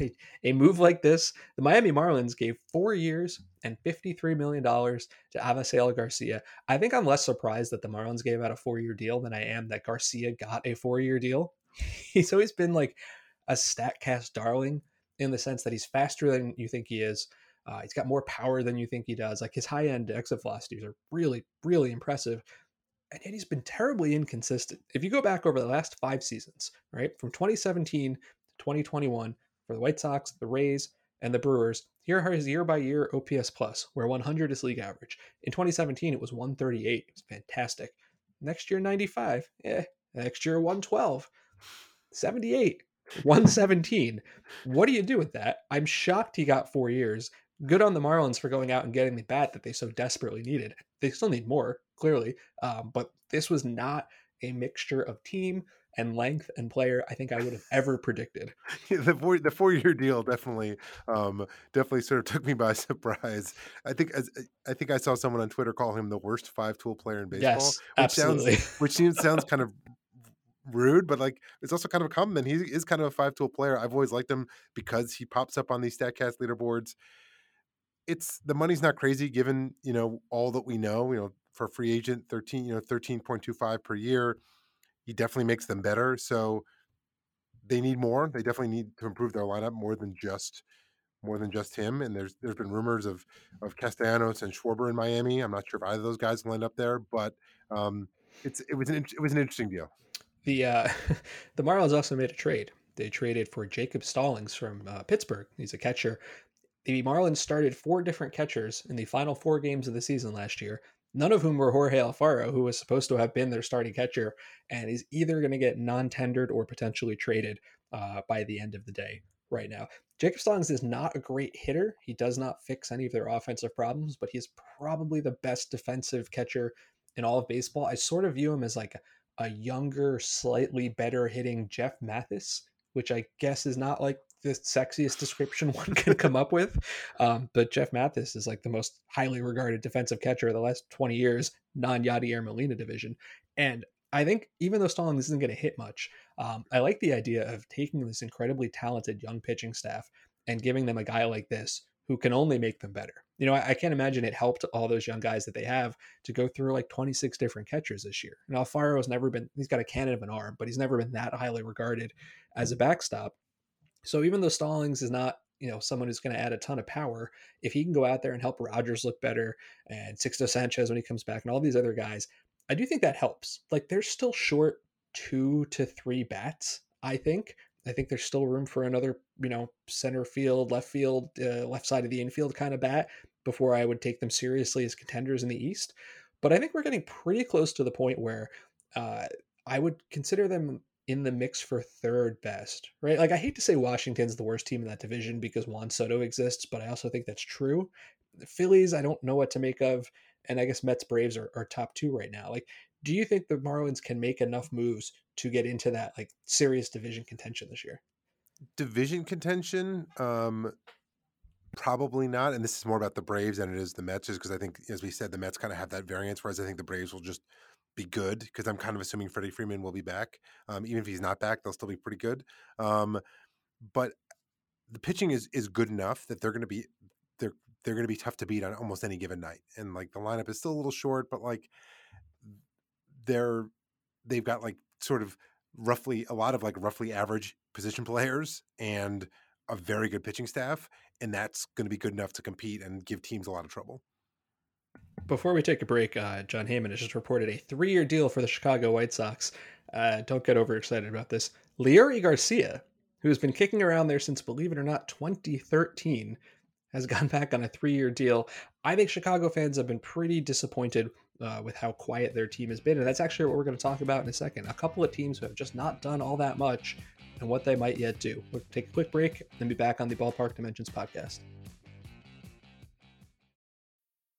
a, a, move like this. The Miami Marlins gave four years and $53 million to Avisail Garcia. I think I'm less surprised that the Marlins gave out a four year deal than I am that Garcia got a four year deal. [LAUGHS] He's always been like a StatCast darling in the sense that he's faster than you think he is. Uh, he's got more power than you think he does. Like his high end exit velocities are really, really impressive and yet he's been terribly inconsistent. If you go back over the last five seasons, right, from 2017 to 2021 for the White Sox, the Rays, and the Brewers, here are his year by year OPS plus, where 100 is league average. In 2017, it was 138. It was fantastic. Next year, 95. Yeah. Next year, 112. 78. 117. what do you do with that? I'm shocked he got four years. Good on the Marlins for going out and getting the bat that they so desperately needed. They still need more, clearly. Um, but this was not a mixture of team and length and player I think I would have ever predicted. [LAUGHS] Yeah, the four the four year deal definitely um, definitely sort of took me by [LAUGHS] surprise. I think as, I think I saw someone on Twitter call him the worst five tool player in baseball. Yes, which absolutely. sounds which seems sounds kind of rude, but like it's also kind of a compliment. He is kind of a five tool player. I've always liked him because he pops up on these Statcast leaderboards. It's the money's not crazy given you know all that we know. You know, for free agent, thirteen you know thirteen point two five per year. He definitely makes them better. So they need more. They definitely need to improve their lineup more than just more than just him. And there's there's been rumors of of Castellanos and Schwarber in Miami. I'm not sure if either of those guys will end up there, but um, it's it was an it was an interesting deal. The uh, [LAUGHS] the Marlins also made a trade. They traded for Jacob Stallings from uh, Pittsburgh. He's a catcher. The Marlins started four different catchers in the final four games of the season last year. None of whom were Jorge Alfaro, who was supposed to have been their starting catcher, and is either going to get non-tendered or potentially traded uh, by the end of the day. Right now, Jacob Stallings is not a great hitter. He does not fix any of their offensive problems, but he's probably the best defensive catcher in all of baseball. I sort of view him as like a younger, slightly better hitting Jeff Mathis, which I guess is not like the sexiest description [LAUGHS] one can come up with. Um, but Jeff Mathis is like the most highly regarded defensive catcher of the last 20 years, non Yadier Molina division. And I think even though Stallings isn't going to hit much, um, I like the idea of taking this incredibly talented young pitching staff and giving them a guy like this who can only make them better. You know, I, I, can't imagine it helped all those young guys that they have to go through like 26 different catchers this year. And Alfaro has never been, he's got a cannon of an arm, but he's never been that highly regarded as a backstop. So even though Stallings is not, you know, someone who's going to add a ton of power, if he can go out there and help Rogers look better and Sixto Sanchez when he comes back and all these other guys, I do think that helps. Like they're still short two to three bats, I think. I think there's still room for another, you know, center field, left field, uh, left side of the infield kind of bat before I would take them seriously as contenders in the East. But I think we're getting pretty close to the point where uh, I would consider them in the mix for third best, right? Like I hate to say Washington's the worst team in that division because Juan Soto exists, but I also think that's true. The Phillies, I don't know what to make of, and I guess Mets Braves are, are top two right now. Like, do you think the Marlins can make enough moves to get into that like serious division contention this year? Division contention, um, probably not. And this is more about the Braves than it is the Mets, just because I think, as we said, the Mets kind of have that variance. Whereas I think the Braves will just be good because I'm kind of assuming Freddie Freeman will be back. Um, even if he's not back, they'll still be pretty good. Um, but the pitching is is good enough that they're going to be they're they're going to be tough to beat on almost any given night. And like the lineup is still a little short, but like they're they've got like sort of roughly a lot of like roughly average position players and a very good pitching staff, and that's going to be good enough to compete and give teams a lot of trouble. Before we take a break, uh, Jon Heyman has just reported a three-year deal for the Chicago White Sox. Uh, don't get overexcited about this. Leury Garcia, who has been kicking around there since, believe it or not, 2013, has [LAUGHS] gone back on a three-year deal. I think Chicago fans have been pretty disappointed uh, with how quiet their team has been, and that's actually what we're going to talk about in a second. A couple of teams who have just not done all that much, and what they might yet do. We'll take a quick break, then be back on the Ballpark Dimensions podcast.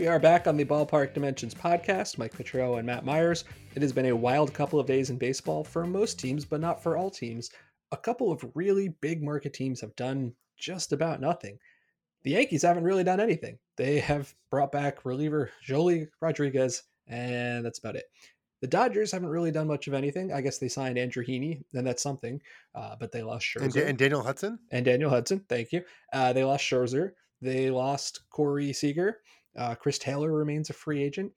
We are back on the Ballpark Dimensions podcast. Mike Petriello and Matt Myers. It has been a wild couple of days in baseball for most teams, but not for all teams. A couple of really big market teams have done just about nothing. The Yankees haven't really done anything. They have brought back reliever Joely Rodriguez, and that's about it. The Dodgers haven't really done much of anything. I guess they signed Andrew Heaney, and that's something. Uh, but they lost Scherzer and, and, Daniel Hudson. And Daniel Hudson, thank you. Uh, they lost Scherzer. They lost Corey Seager. Uh, Chris Taylor remains a free agent,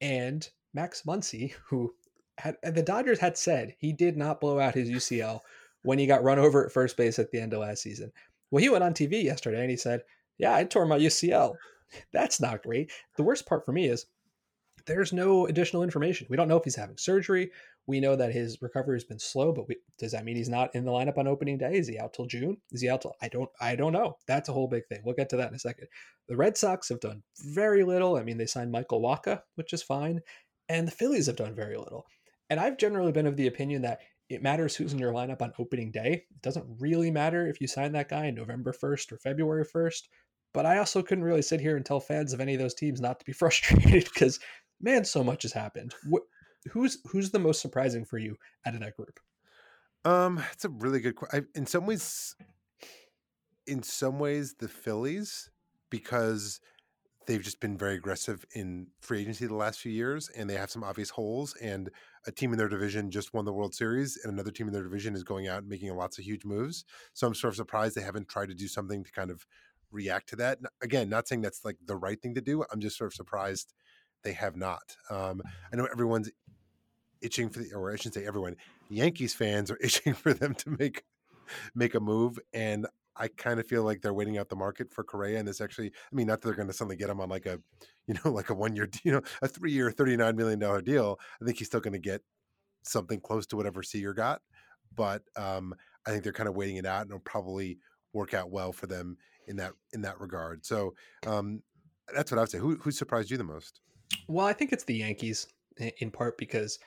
and Max Muncy, who had the Dodgers had said he did not blow out his UCL when he got run over at first base at the end of last season. Well, he went on TV yesterday and he said, "Yeah, I tore my UCL. [LAUGHS] That's not great." The worst part for me is there's no additional information. We don't know if he's having surgery. We know that his recovery has been slow, but we, does that mean he's not in the lineup on opening day? Is he out till June? Is he out till I don't I don't know. That's a whole big thing. We'll get to that in a second. The Red Sox have done very little. I mean, they signed Michael Wacha, which is fine, and the Phillies have done very little. And I've generally been of the opinion that it matters who's in your lineup on opening day. It doesn't really matter if you sign that guy November 1st or February 1st. But I also couldn't really sit here and tell fans of any of those teams not to be [LAUGHS] frustrated because man, so much has happened. Who's who's the most surprising for you out of that group? Um, it's a really good question. In some ways, in some ways, the Phillies because they've just been very aggressive in free agency the last few years, and they have some obvious holes. And a team in their division just won the World Series, and another team in their division is going out and making lots of huge moves. So I'm sort of surprised they haven't tried to do something to kind of react to that. Again, not saying that's like the right thing to do. I'm just sort of surprised they have not. Um, I know everyone's itching for the, or I shouldn't say everyone. Yankees fans are [LAUGHS] itching for them to make make a move, and I kind of feel like they're waiting out the market for Correa. And this actually, I mean, not that they're going to suddenly get him on like a, you know, [LAUGHS] like a one year, you know, a three year, thirty nine million dollar deal. I think he's still going to get something close to whatever Seager got, but um, I think they're kind of waiting it out, and it'll probably work out well for them in that in that regard. So um, that's what I would say. Who who surprised you the most? Well, I think it's the Yankees in part because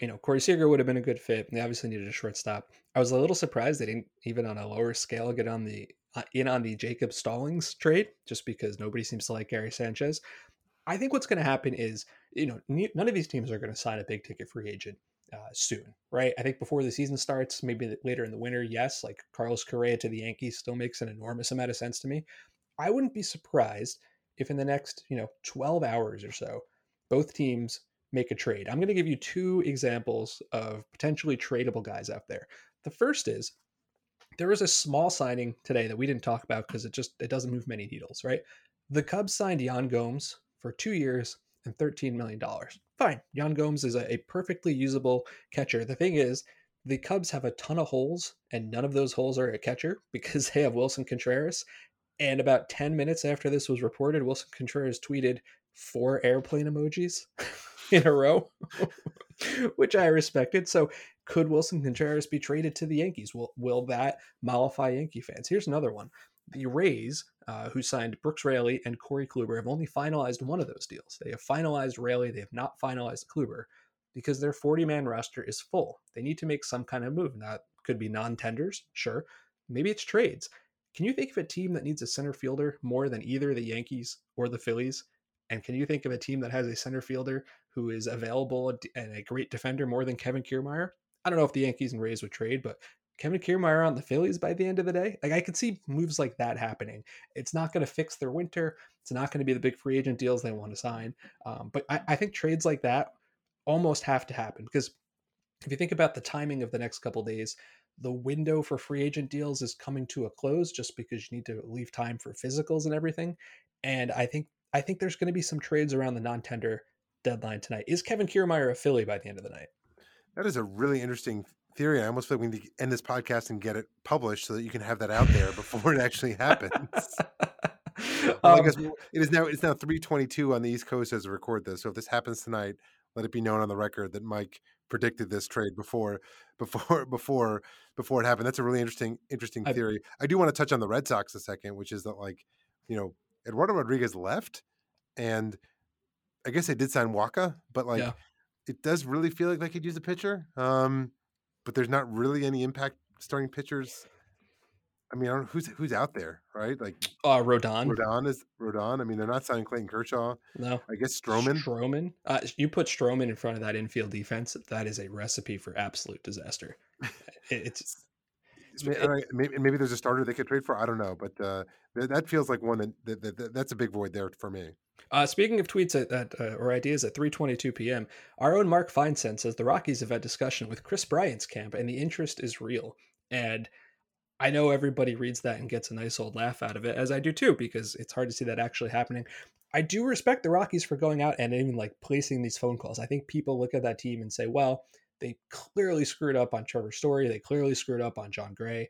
you know Corey Seager would have been a good fit. They obviously needed a shortstop. I was a little surprised they didn't even on a lower scale get on the uh, in on the Jacob Stallings trade, just because nobody seems to like Gary Sanchez. I think what's going to happen is you know none of these teams are going to sign a big ticket free agent uh, soon, right? I think before the season starts, maybe later in the winter, yes, like Carlos Correa to the Yankees still makes an enormous amount of sense to me. I wouldn't be surprised if in the next, you know, 12 hours or so, both teams make a trade. I'm going to give you two examples of potentially tradable guys out there. The first is there was a small signing today that we didn't talk about because it just it doesn't move many needles, right? The Cubs signed Yan Gomes for two years and $13 million. Fine. Yan Gomes is a, a perfectly usable catcher. The thing is, the Cubs have a ton of holes, and none of those holes are a catcher [LAUGHS] because they have Willson Contreras. And about 10 minutes after this was reported, Willson Contreras tweeted four airplane emojis [LAUGHS] in a row, [LAUGHS] which I respected. So, could Willson Contreras be traded to the Yankees? Will, will that mollify Yankee fans? Here's another one. The Rays, uh, who signed Brooks Raley and Corey Kluber, have only finalized one of those deals. They have finalized Raley, they have not finalized Kluber because their 40 man roster is full. They need to make some kind of move. That could be non tenders, sure. Maybe it's trades. Can you think of a team that needs a center fielder more than either the Yankees or the Phillies? And can you think of a team that has a center fielder who is available and a great defender more than Kevin Kiermaier? I don't know if the Yankees and Rays would trade, but Kevin Kiermaier on the Phillies by the end of the day, like I could see moves like that happening. It's not going to fix their winter. It's not going to be the big free agent deals they want to sign. Um, but I, I think trades like that almost have to happen because if you think about the timing of the next couple days, the window for free agent deals is coming to a close just because you need to leave time for physicals and everything. And I think I think there's going to be some trades around the non-tender deadline tonight. Is Kevin Kiermaier a Philly by the end of the night? That is a really interesting theory. I almost feel like we need to end this podcast and get it published so that you can have that out there before it actually happens. [LAUGHS] well, um, I guess it is now it's now three twenty two on the East Coast as we record this. So if this happens tonight, let it be known on the record that Mike predicted this trade before before [LAUGHS] before before it happened. That's a really interesting interesting theory. I, I do want to touch on the Red Sox a second, which is that like, you know, Eduardo Rodriguez left and I guess they did sign Wacha, but like yeah. it does really feel like they could use a pitcher. Um, but there's not really any impact starting pitchers I mean, I don't who's who's out there, right? Like uh Rodon. Rodon is Rodon. I mean, they're not signing Clayton Kershaw. No. I guess Stroman. Stroman. Uh, you put Stroman in front of that infield defense, that is a recipe for absolute disaster. [LAUGHS] it's maybe, maybe, there's a starter they could trade for. I don't know, but uh, that feels like one that, that, that, that, that's a big void there for me. Uh, speaking of tweets at, at uh, or ideas at 3:22 p.m., our own Mark Feinsand says the Rockies have had discussion with Kris Bryant's camp, and the interest is real. And I know everybody reads that and gets a nice old laugh out of it, as I do too, because it's hard to see that actually happening. I do respect the Rockies for going out and even like placing these phone calls. I think people look at that team and say, well, they clearly screwed up on Trevor Story. They clearly screwed up on Jon Gray.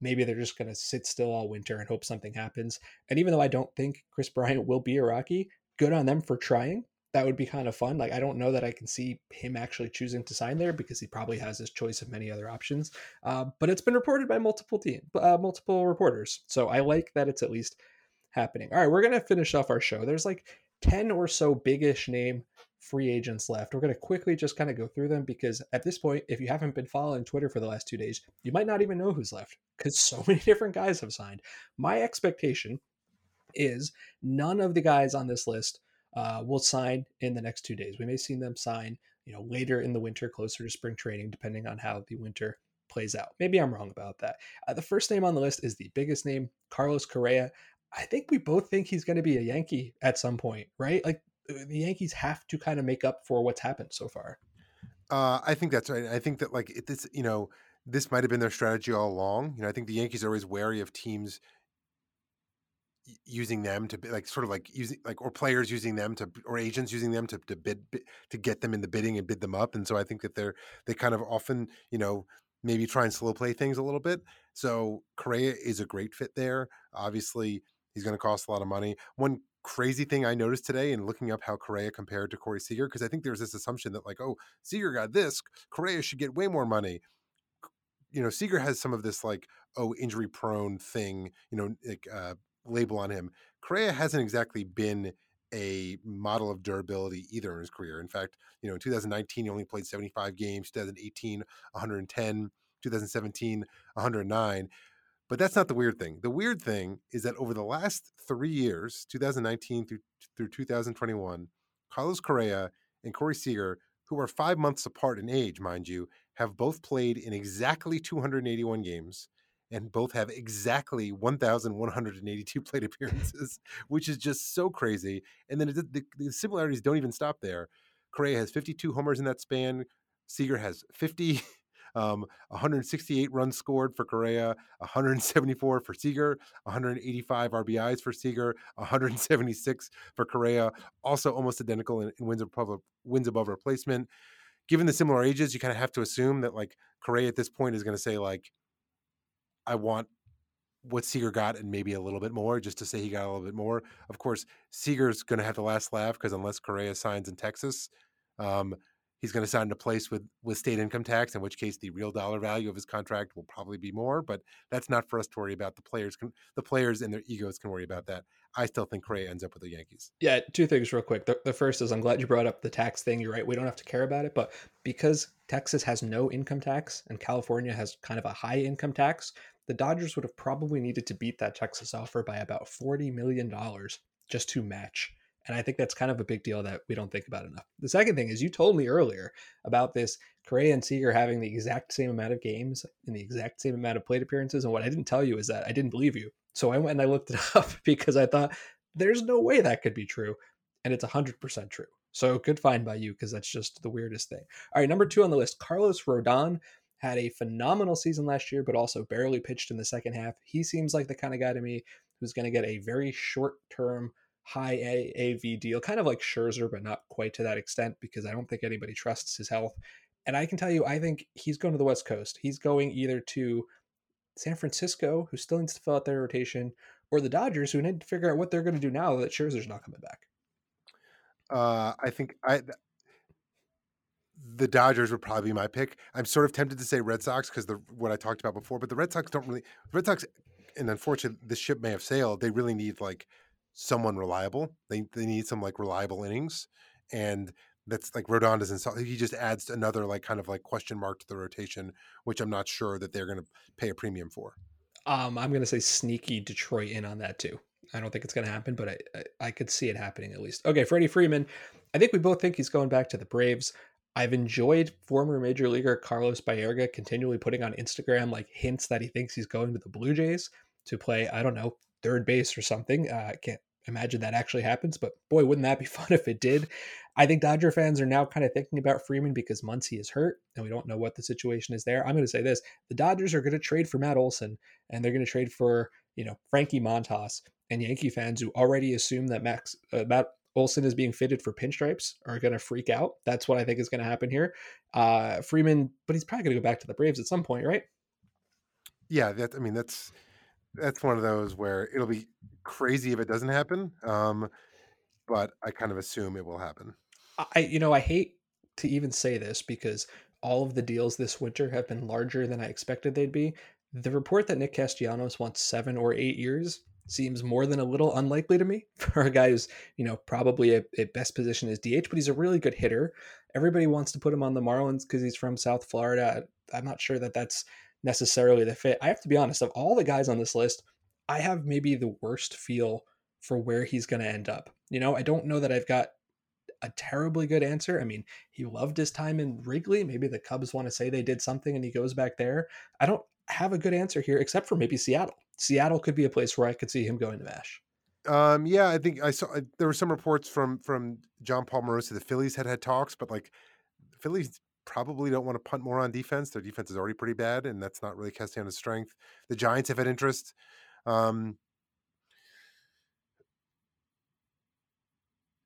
Maybe they're just going to sit still all winter and hope something happens. And even though I don't think Kris Bryant will be a Rocky, good on them for trying. that would be kind of fun. Like I don't know that I can see him actually choosing to sign there because he probably has his choice of many other options. Uh, but it's been reported by multiple team, uh, multiple reporters, so I like that it's at least happening. All right, we're gonna finish off our show. There's like ten or so biggish name free agents left. We're gonna quickly just kind of go through them because at this point, if you haven't been following Twitter for the last two days, you might not even know who's left because so [LAUGHS] many different guys have signed. My expectation is none of the guys on this list uh, will sign in the next two days. We may see them sign, you know, later in the winter, closer to spring training, depending on how the winter plays out. Maybe I'm wrong about that. Uh, the first name on the list is the biggest name, Carlos Correa. I think we both think he's going to be a Yankee at some point, right? Like the Yankees have to kind of make up for what's happened so far. Uh, I think that's right. I think that like this, you know, this might have been their strategy all along. You know, I think the Yankees are always wary of teams using them to like sort of like using like or players using them to or agents using them to, to bid, to get them in the bidding and bid them up and so i think that they're they kind of often you know maybe try and slow play things a little bit so Correa is a great fit there obviously he's going to cost a lot of money one crazy thing i noticed today in looking up how Correa compared to corey seager because i think there's this assumption that like oh seager got this Correa should get way more money you know seager has some of this like oh injury prone thing you know like uh label on him. Correa hasn't exactly been a model of durability either in his career. In fact, you know, in 2019 he only played 75 games, 2018 110, 2017 109. But that's not the weird thing. The weird thing is that over the last 3 years, 2019 through through 2021, Carlos Correa and Corey Seager, who are 5 months apart in age, mind you, have both played in exactly 281 games and both have exactly 1,182 [LAUGHS] plate appearances, which is just so crazy. And then the, the, similarities don't even stop there. Correa has 52 homers in that span. Seager has 50. [LAUGHS] Um, 168 runs scored for Correa, 174 for Seager, 185 RBIs for Seager, 176 for Correa, also almost identical in, in wins above wins above replacement. Given the similar ages, you kind of have to assume that like Correa at this point is going to say like, I want what Seager got and maybe a little bit more just to say he got a little bit more. Of course, Seager's going to have the last laugh because unless Correa signs in Texas, um, he's going to sign a place with with state income tax, in which case the real dollar value of his contract will probably be more. But that's not for us to worry about. The players can, the players and their egos can worry about that. I still think Correa ends up with the Yankees. Yeah, two things real quick. The, the first is I'm glad you brought up the tax thing. You're right. We don't have to care about it, but because Texas has no income tax and California has kind of a high income tax, the Dodgers would have probably needed to beat that Texas offer by about $40 million just to match. And I think that's kind of a big deal that we don't think about enough. The second thing is you told me earlier about this Correa and Seager having the exact same amount of games and the exact same amount of plate appearances. And what I didn't tell you is that I didn't believe you. So I went and I looked it [LAUGHS] up because I thought there's no way that could be true. And it's 100% true. So good find by you because that's just the weirdest thing. All right, number two on the list Carlos Rodon had a phenomenal season last year, but also barely pitched in the second half. He seems like the kind of guy to me who's going to get a very short term, high AAV deal, kind of like Scherzer, but not quite to that extent because I don't think anybody trusts his health. And I can tell you, I think he's going to the West Coast. He's going either to San Francisco, who still needs to fill out their rotation, or the Dodgers, who need to figure out what they're going to do now that Scherzer's not coming back. Uh, I think I the Dodgers would probably be my pick. I'm sort of tempted to say Red Sox because the what I talked about before, but the Red Sox don't really. Red Sox, and unfortunately, the ship may have sailed. They really need like someone reliable. They they need some like reliable innings, and that's like Rodon doesn't. He just adds another like kind of like question mark to the rotation, which I'm not sure that they're going to pay a premium for. Um, I'm going to say sneaky Detroit in on that too. I don't think it's going to happen, but I, I, I could see it happening at least. Okay, Freddie Freeman. I think we both think he's going back to the Braves. I've enjoyed former major leaguer Carlos Baerga continually putting on Instagram like hints that he thinks he's going to the Blue Jays to play, I don't know, third base or something. Uh, I can't imagine that actually happens, but boy, wouldn't that be [LAUGHS] fun if it did. I think Dodger fans are now kind of thinking about Freeman because Muncy is hurt and we don't know what the situation is there. I'm going to say this the Dodgers are going to trade for Matt Olson and they're going to trade for, you know, Frankie Montas and Yankee fans who already assume that Max, uh, Matt Olson is being fitted for pinstripes are going to freak out. That's what I think is going to happen here. Uh, Freeman, but he's probably going to go back to the Braves at some point, right? Yeah, that I mean that's that's one of those where it'll be crazy if it doesn't happen. Um, but I kind of assume it will happen. I, you know, I hate to even say this because all of the deals this winter have been larger than I expected they'd be. The report that Nick Castellanos wants seven or eight years seems more than a little unlikely to me [LAUGHS] for a guy who's, you know, probably a, a best position is DH, but he's a really good hitter. Everybody wants to put him on the Marlins because he's from South Florida. I'm not sure that that's necessarily the fit. I have to be honest, of all the guys on this list, I have maybe the worst feel for where he's going to end up. You know, I don't know that I've got a terribly good answer. I mean, he loved his time in Wrigley. Maybe the Cubs want to say they did something and he goes back there. I don't have a good answer here, except for maybe Seattle. Seattle could be a place where I could see him going to Mash. Um, yeah, I think I saw there were some reports from from Jon Paul Morosi. The Phillies had had talks, but like Phillies probably don't want to punt more on defense. Their defense is already pretty bad, and that's not really Castellanos' strength. The Giants have had interest. Um,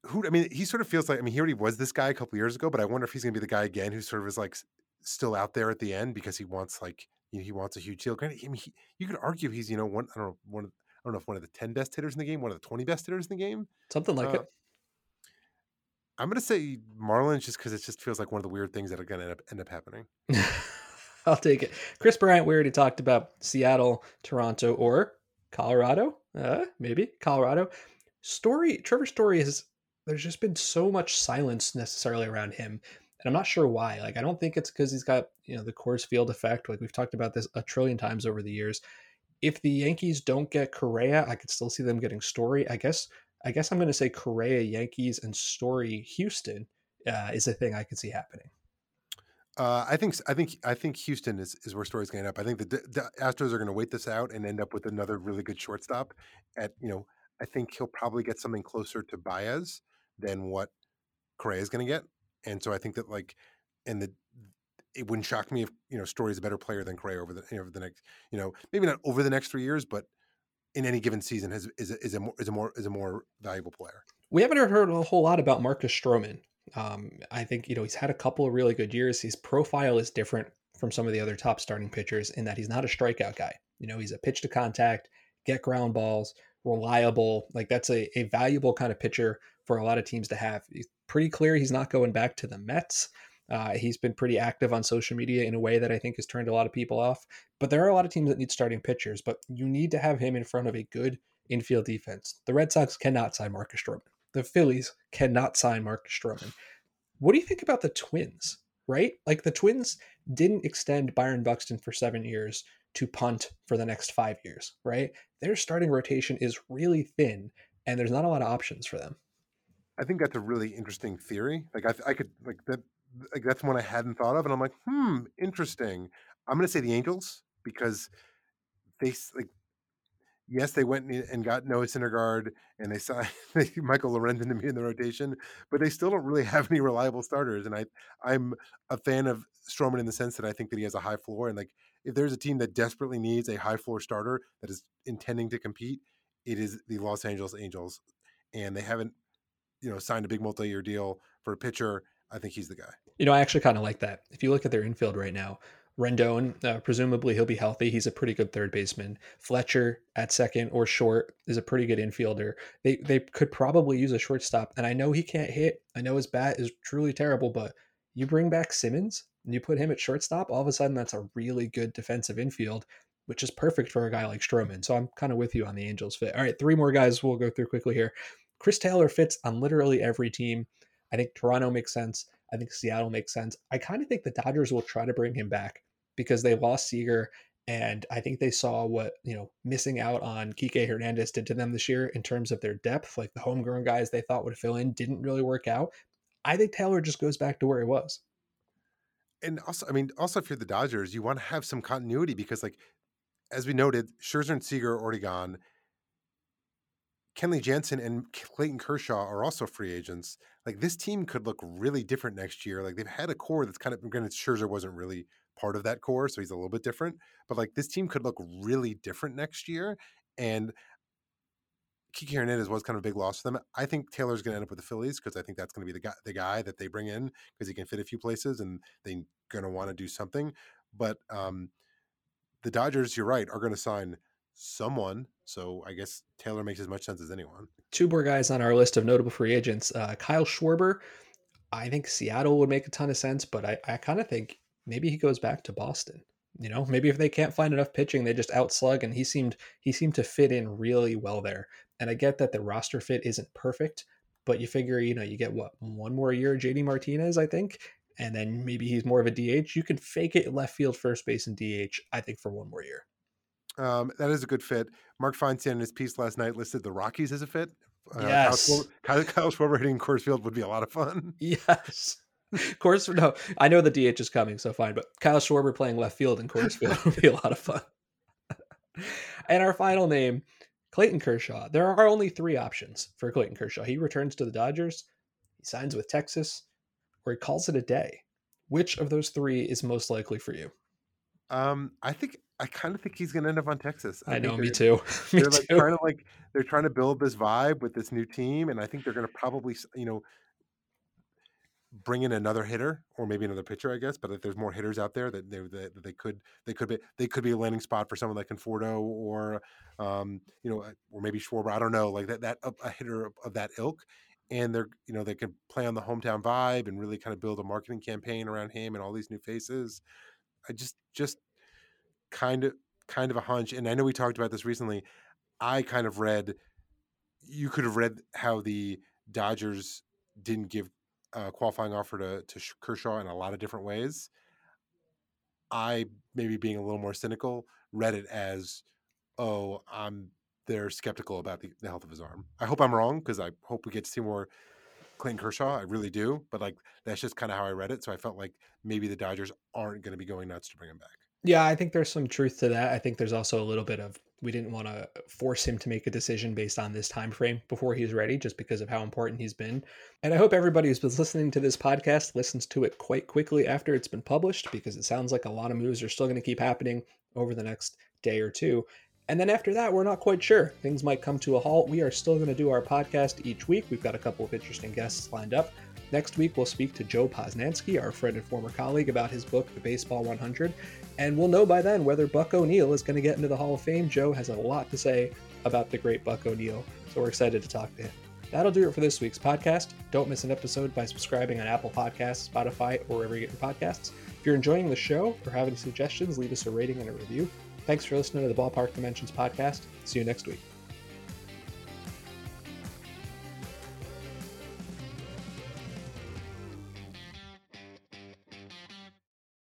who I mean, he sort of feels like I mean, he already was this guy a couple years ago, but I wonder if he's going to be the guy again who sort of is like still out there at the end because he wants like you know, he wants a huge deal. Granted, I mean, he, you could argue he's you know one I don't know one I don't know if one of the ten best hitters in the game, one of the twenty best hitters in the game, something like uh, it. I'm to say Marlins just because it just feels like one of the weird things that are to end up, end up happening. [LAUGHS] I'll take it. Kris Bryant, we already talked about Seattle, Toronto, or Colorado. Uh, maybe Colorado. Story Trevor Story has there's just been so much silence necessarily around him. And I'm not sure why. Like, I don't think it's because he's got, you know, the Coors Field effect. Like, we've talked about this a trillion times over the years. If the Yankees don't get Correa, I could still see them getting Story. I guess, I guess I'm going to say Correa, Yankees, and Story, Houston uh, is a thing I could see happening. Uh, I think I think I think Houston is, is where Story's going to end up. I think the, the Astros are going to wait this out and end up with another really good shortstop. At you know, I think he'll probably get something closer to Baez than what Correa is going to get. And so I think that like, and the it wouldn't shock me if you know Story's a better player than Correa over the over the next you know maybe not over the next three years, but in any given season has is a, is a more is a more is a more valuable player. We haven't heard a whole lot about Marcus Stroman. Um, I think you know he's had a couple of really good years. His profile is different from some of the other top starting pitchers in that he's not a strikeout guy. You know, he's a pitch to contact, get ground balls, reliable. Like that's a, a valuable kind of pitcher for a lot of teams to have. He's pretty clear he's not going back to the Mets. Uh, he's been pretty active on social media in a way that I think has turned a lot of people off. But there are a lot of teams that need starting pitchers, but you need to have him in front of a good infield defense. The Red Sox cannot sign Marcus Stroman. The Phillies cannot sign Marcus Stroman. What do you think about the Twins? Right? Like the Twins didn't extend Byron Buxton for seven years to punt for the next five years, right? Their starting rotation is really thin, and there's not a lot of options for them. I think that's a really interesting theory. Like I, I could like that. Like that's one I hadn't thought of, and I'm like, hmm, interesting. I'm to say the Angels because they like. Yes, they went and got Noah Syndergaard and they signed [LAUGHS] Michael Lorenzen to be in the rotation, but they still don't really have any reliable starters. And I, I'm a fan of Stroman in the sense that I think that he has a high floor. And like, if there's a team that desperately needs a high floor starter that is intending to compete, it is the Los Angeles Angels, and they haven't you know signed a big multi-year deal for a pitcher, I think he's the guy. You know, I actually kind of like that. If you look at their infield right now, Rendon, uh, presumably he'll be healthy. He's a pretty good third baseman. Fletcher at second or short is a pretty good infielder. They they could probably use a shortstop. And I know he can't hit. I know his bat is truly terrible, but you bring back Simmons and you put him at shortstop, all of a sudden that's a really good defensive infield, which is perfect for a guy like Stroman. So I'm kind of with you on the Angels fit. All right, three more guys we'll go through quickly here. Chris Taylor fits on literally every team. I think Toronto makes sense. I think Seattle makes sense. I kind of think the Dodgers will try to bring him back because they lost Seager and I think they saw what, you know, missing out on Kike Hernandez did to them this year in terms of their depth. Like the homegrown guys they thought would fill in didn't really work out. I think Taylor just goes back to where he was. And also, I mean, also if you're the Dodgers, you want to have some continuity because, like, as we noted, Scherzer and Seager are already gone. Kenley Jansen and Clayton Kershaw are also free agents. Like this team could look really different next year. Like they've had a core that's kind of granted Scherzer wasn't really part of that core, so he's a little bit different. But like this team could look really different next year. And Kike Hernandez was kind of a big loss for them. I think Taylor's going to end up with the Phillies because I think that's going to be the guy, the guy that they bring in because he can fit a few places and they're going to want to do something. But um, the Dodgers, you're right, are going to sign someone. So I guess Taylor makes as much sense as anyone. Two more guys on our list of notable free agents. Uh, Kyle Schwarber. I think Seattle would make a ton of sense, but I, I kind of think maybe he goes back to Boston. You know, maybe if they can't find enough pitching, they just outslug, and he seemed he seemed to fit in really well there. And I get that the roster fit isn't perfect, but you figure, you know, you get what one more year, JD Martinez, I think, and then maybe he's more of a DH. You can fake it left field, first base, and DH. I think for one more year. Um, that is a good fit. Mark Feinsand in his piece last night listed the Rockies as a fit. Uh, yes, Kyle Kyle Schwarber hitting Coors Field would be a lot of fun. Yes. [LAUGHS] Coors, no, I know the DH is coming, so fine. But Kyle Schwarber playing left field in Coors Field would be a lot of fun. [LAUGHS] and our final name, Clayton Kershaw. There are only three options for Clayton Kershaw. He returns to the Dodgers, he signs with Texas, or he calls it a day. Which of those three is most likely for you? Um, I think I kind of think he's going to end up on Texas. I, I know, me too. [LAUGHS] me they're like too. trying to like they're trying to build this vibe with this new team, and I think they're going to probably you know bring in another hitter or maybe another pitcher, I guess. But if there's more hitters out there that they that they could they could be they could be a landing spot for someone like Conforto or um, you know or maybe Schwarber. I don't know, like that that a hitter of that ilk. And they're you know they can play on the hometown vibe and really kind of build a marketing campaign around him and all these new faces. I just just kind of kind of a hunch, and I know we talked about this recently. I kind of read you could have read how the Dodgers didn't give a qualifying offer to, to Kershaw in a lot of different ways. I maybe being a little more cynical read it as, oh, I'm they're skeptical about the, the health of his arm. I hope I'm wrong because I hope we get to see more Clayton Kershaw. I really do, but like that's just kind of how I read it. So I felt like maybe the Dodgers aren't going to be going nuts to bring him back. Yeah, I think there's some truth to that. I think there's also a little bit of we didn't want to force him to make a decision based on this time frame before he's ready just because of how important he's been. And I hope everybody who's been listening to this podcast listens to it quite quickly after it's been published because it sounds like a lot of moves are still going to keep happening over the next day or two. And then after that, we're not quite sure. Things might come to a halt. We are still going to do our podcast each week. We've got a couple of interesting guests lined up. Next week, we'll speak to Joe Posnanski, our friend and former colleague, about his book, The Baseball 100. And we'll know by then whether Buck O'Neil is going to get into the Hall of Fame. Joe has a lot to say about the great Buck O'Neil, so we're excited to talk to him. That'll do it for this week's podcast. Don't miss an episode by subscribing on Apple Podcasts, Spotify, or wherever you get your podcasts. If you're enjoying the show or have any suggestions, leave us a rating and a review. Thanks for listening to the Ballpark Dimensions podcast. See you next week.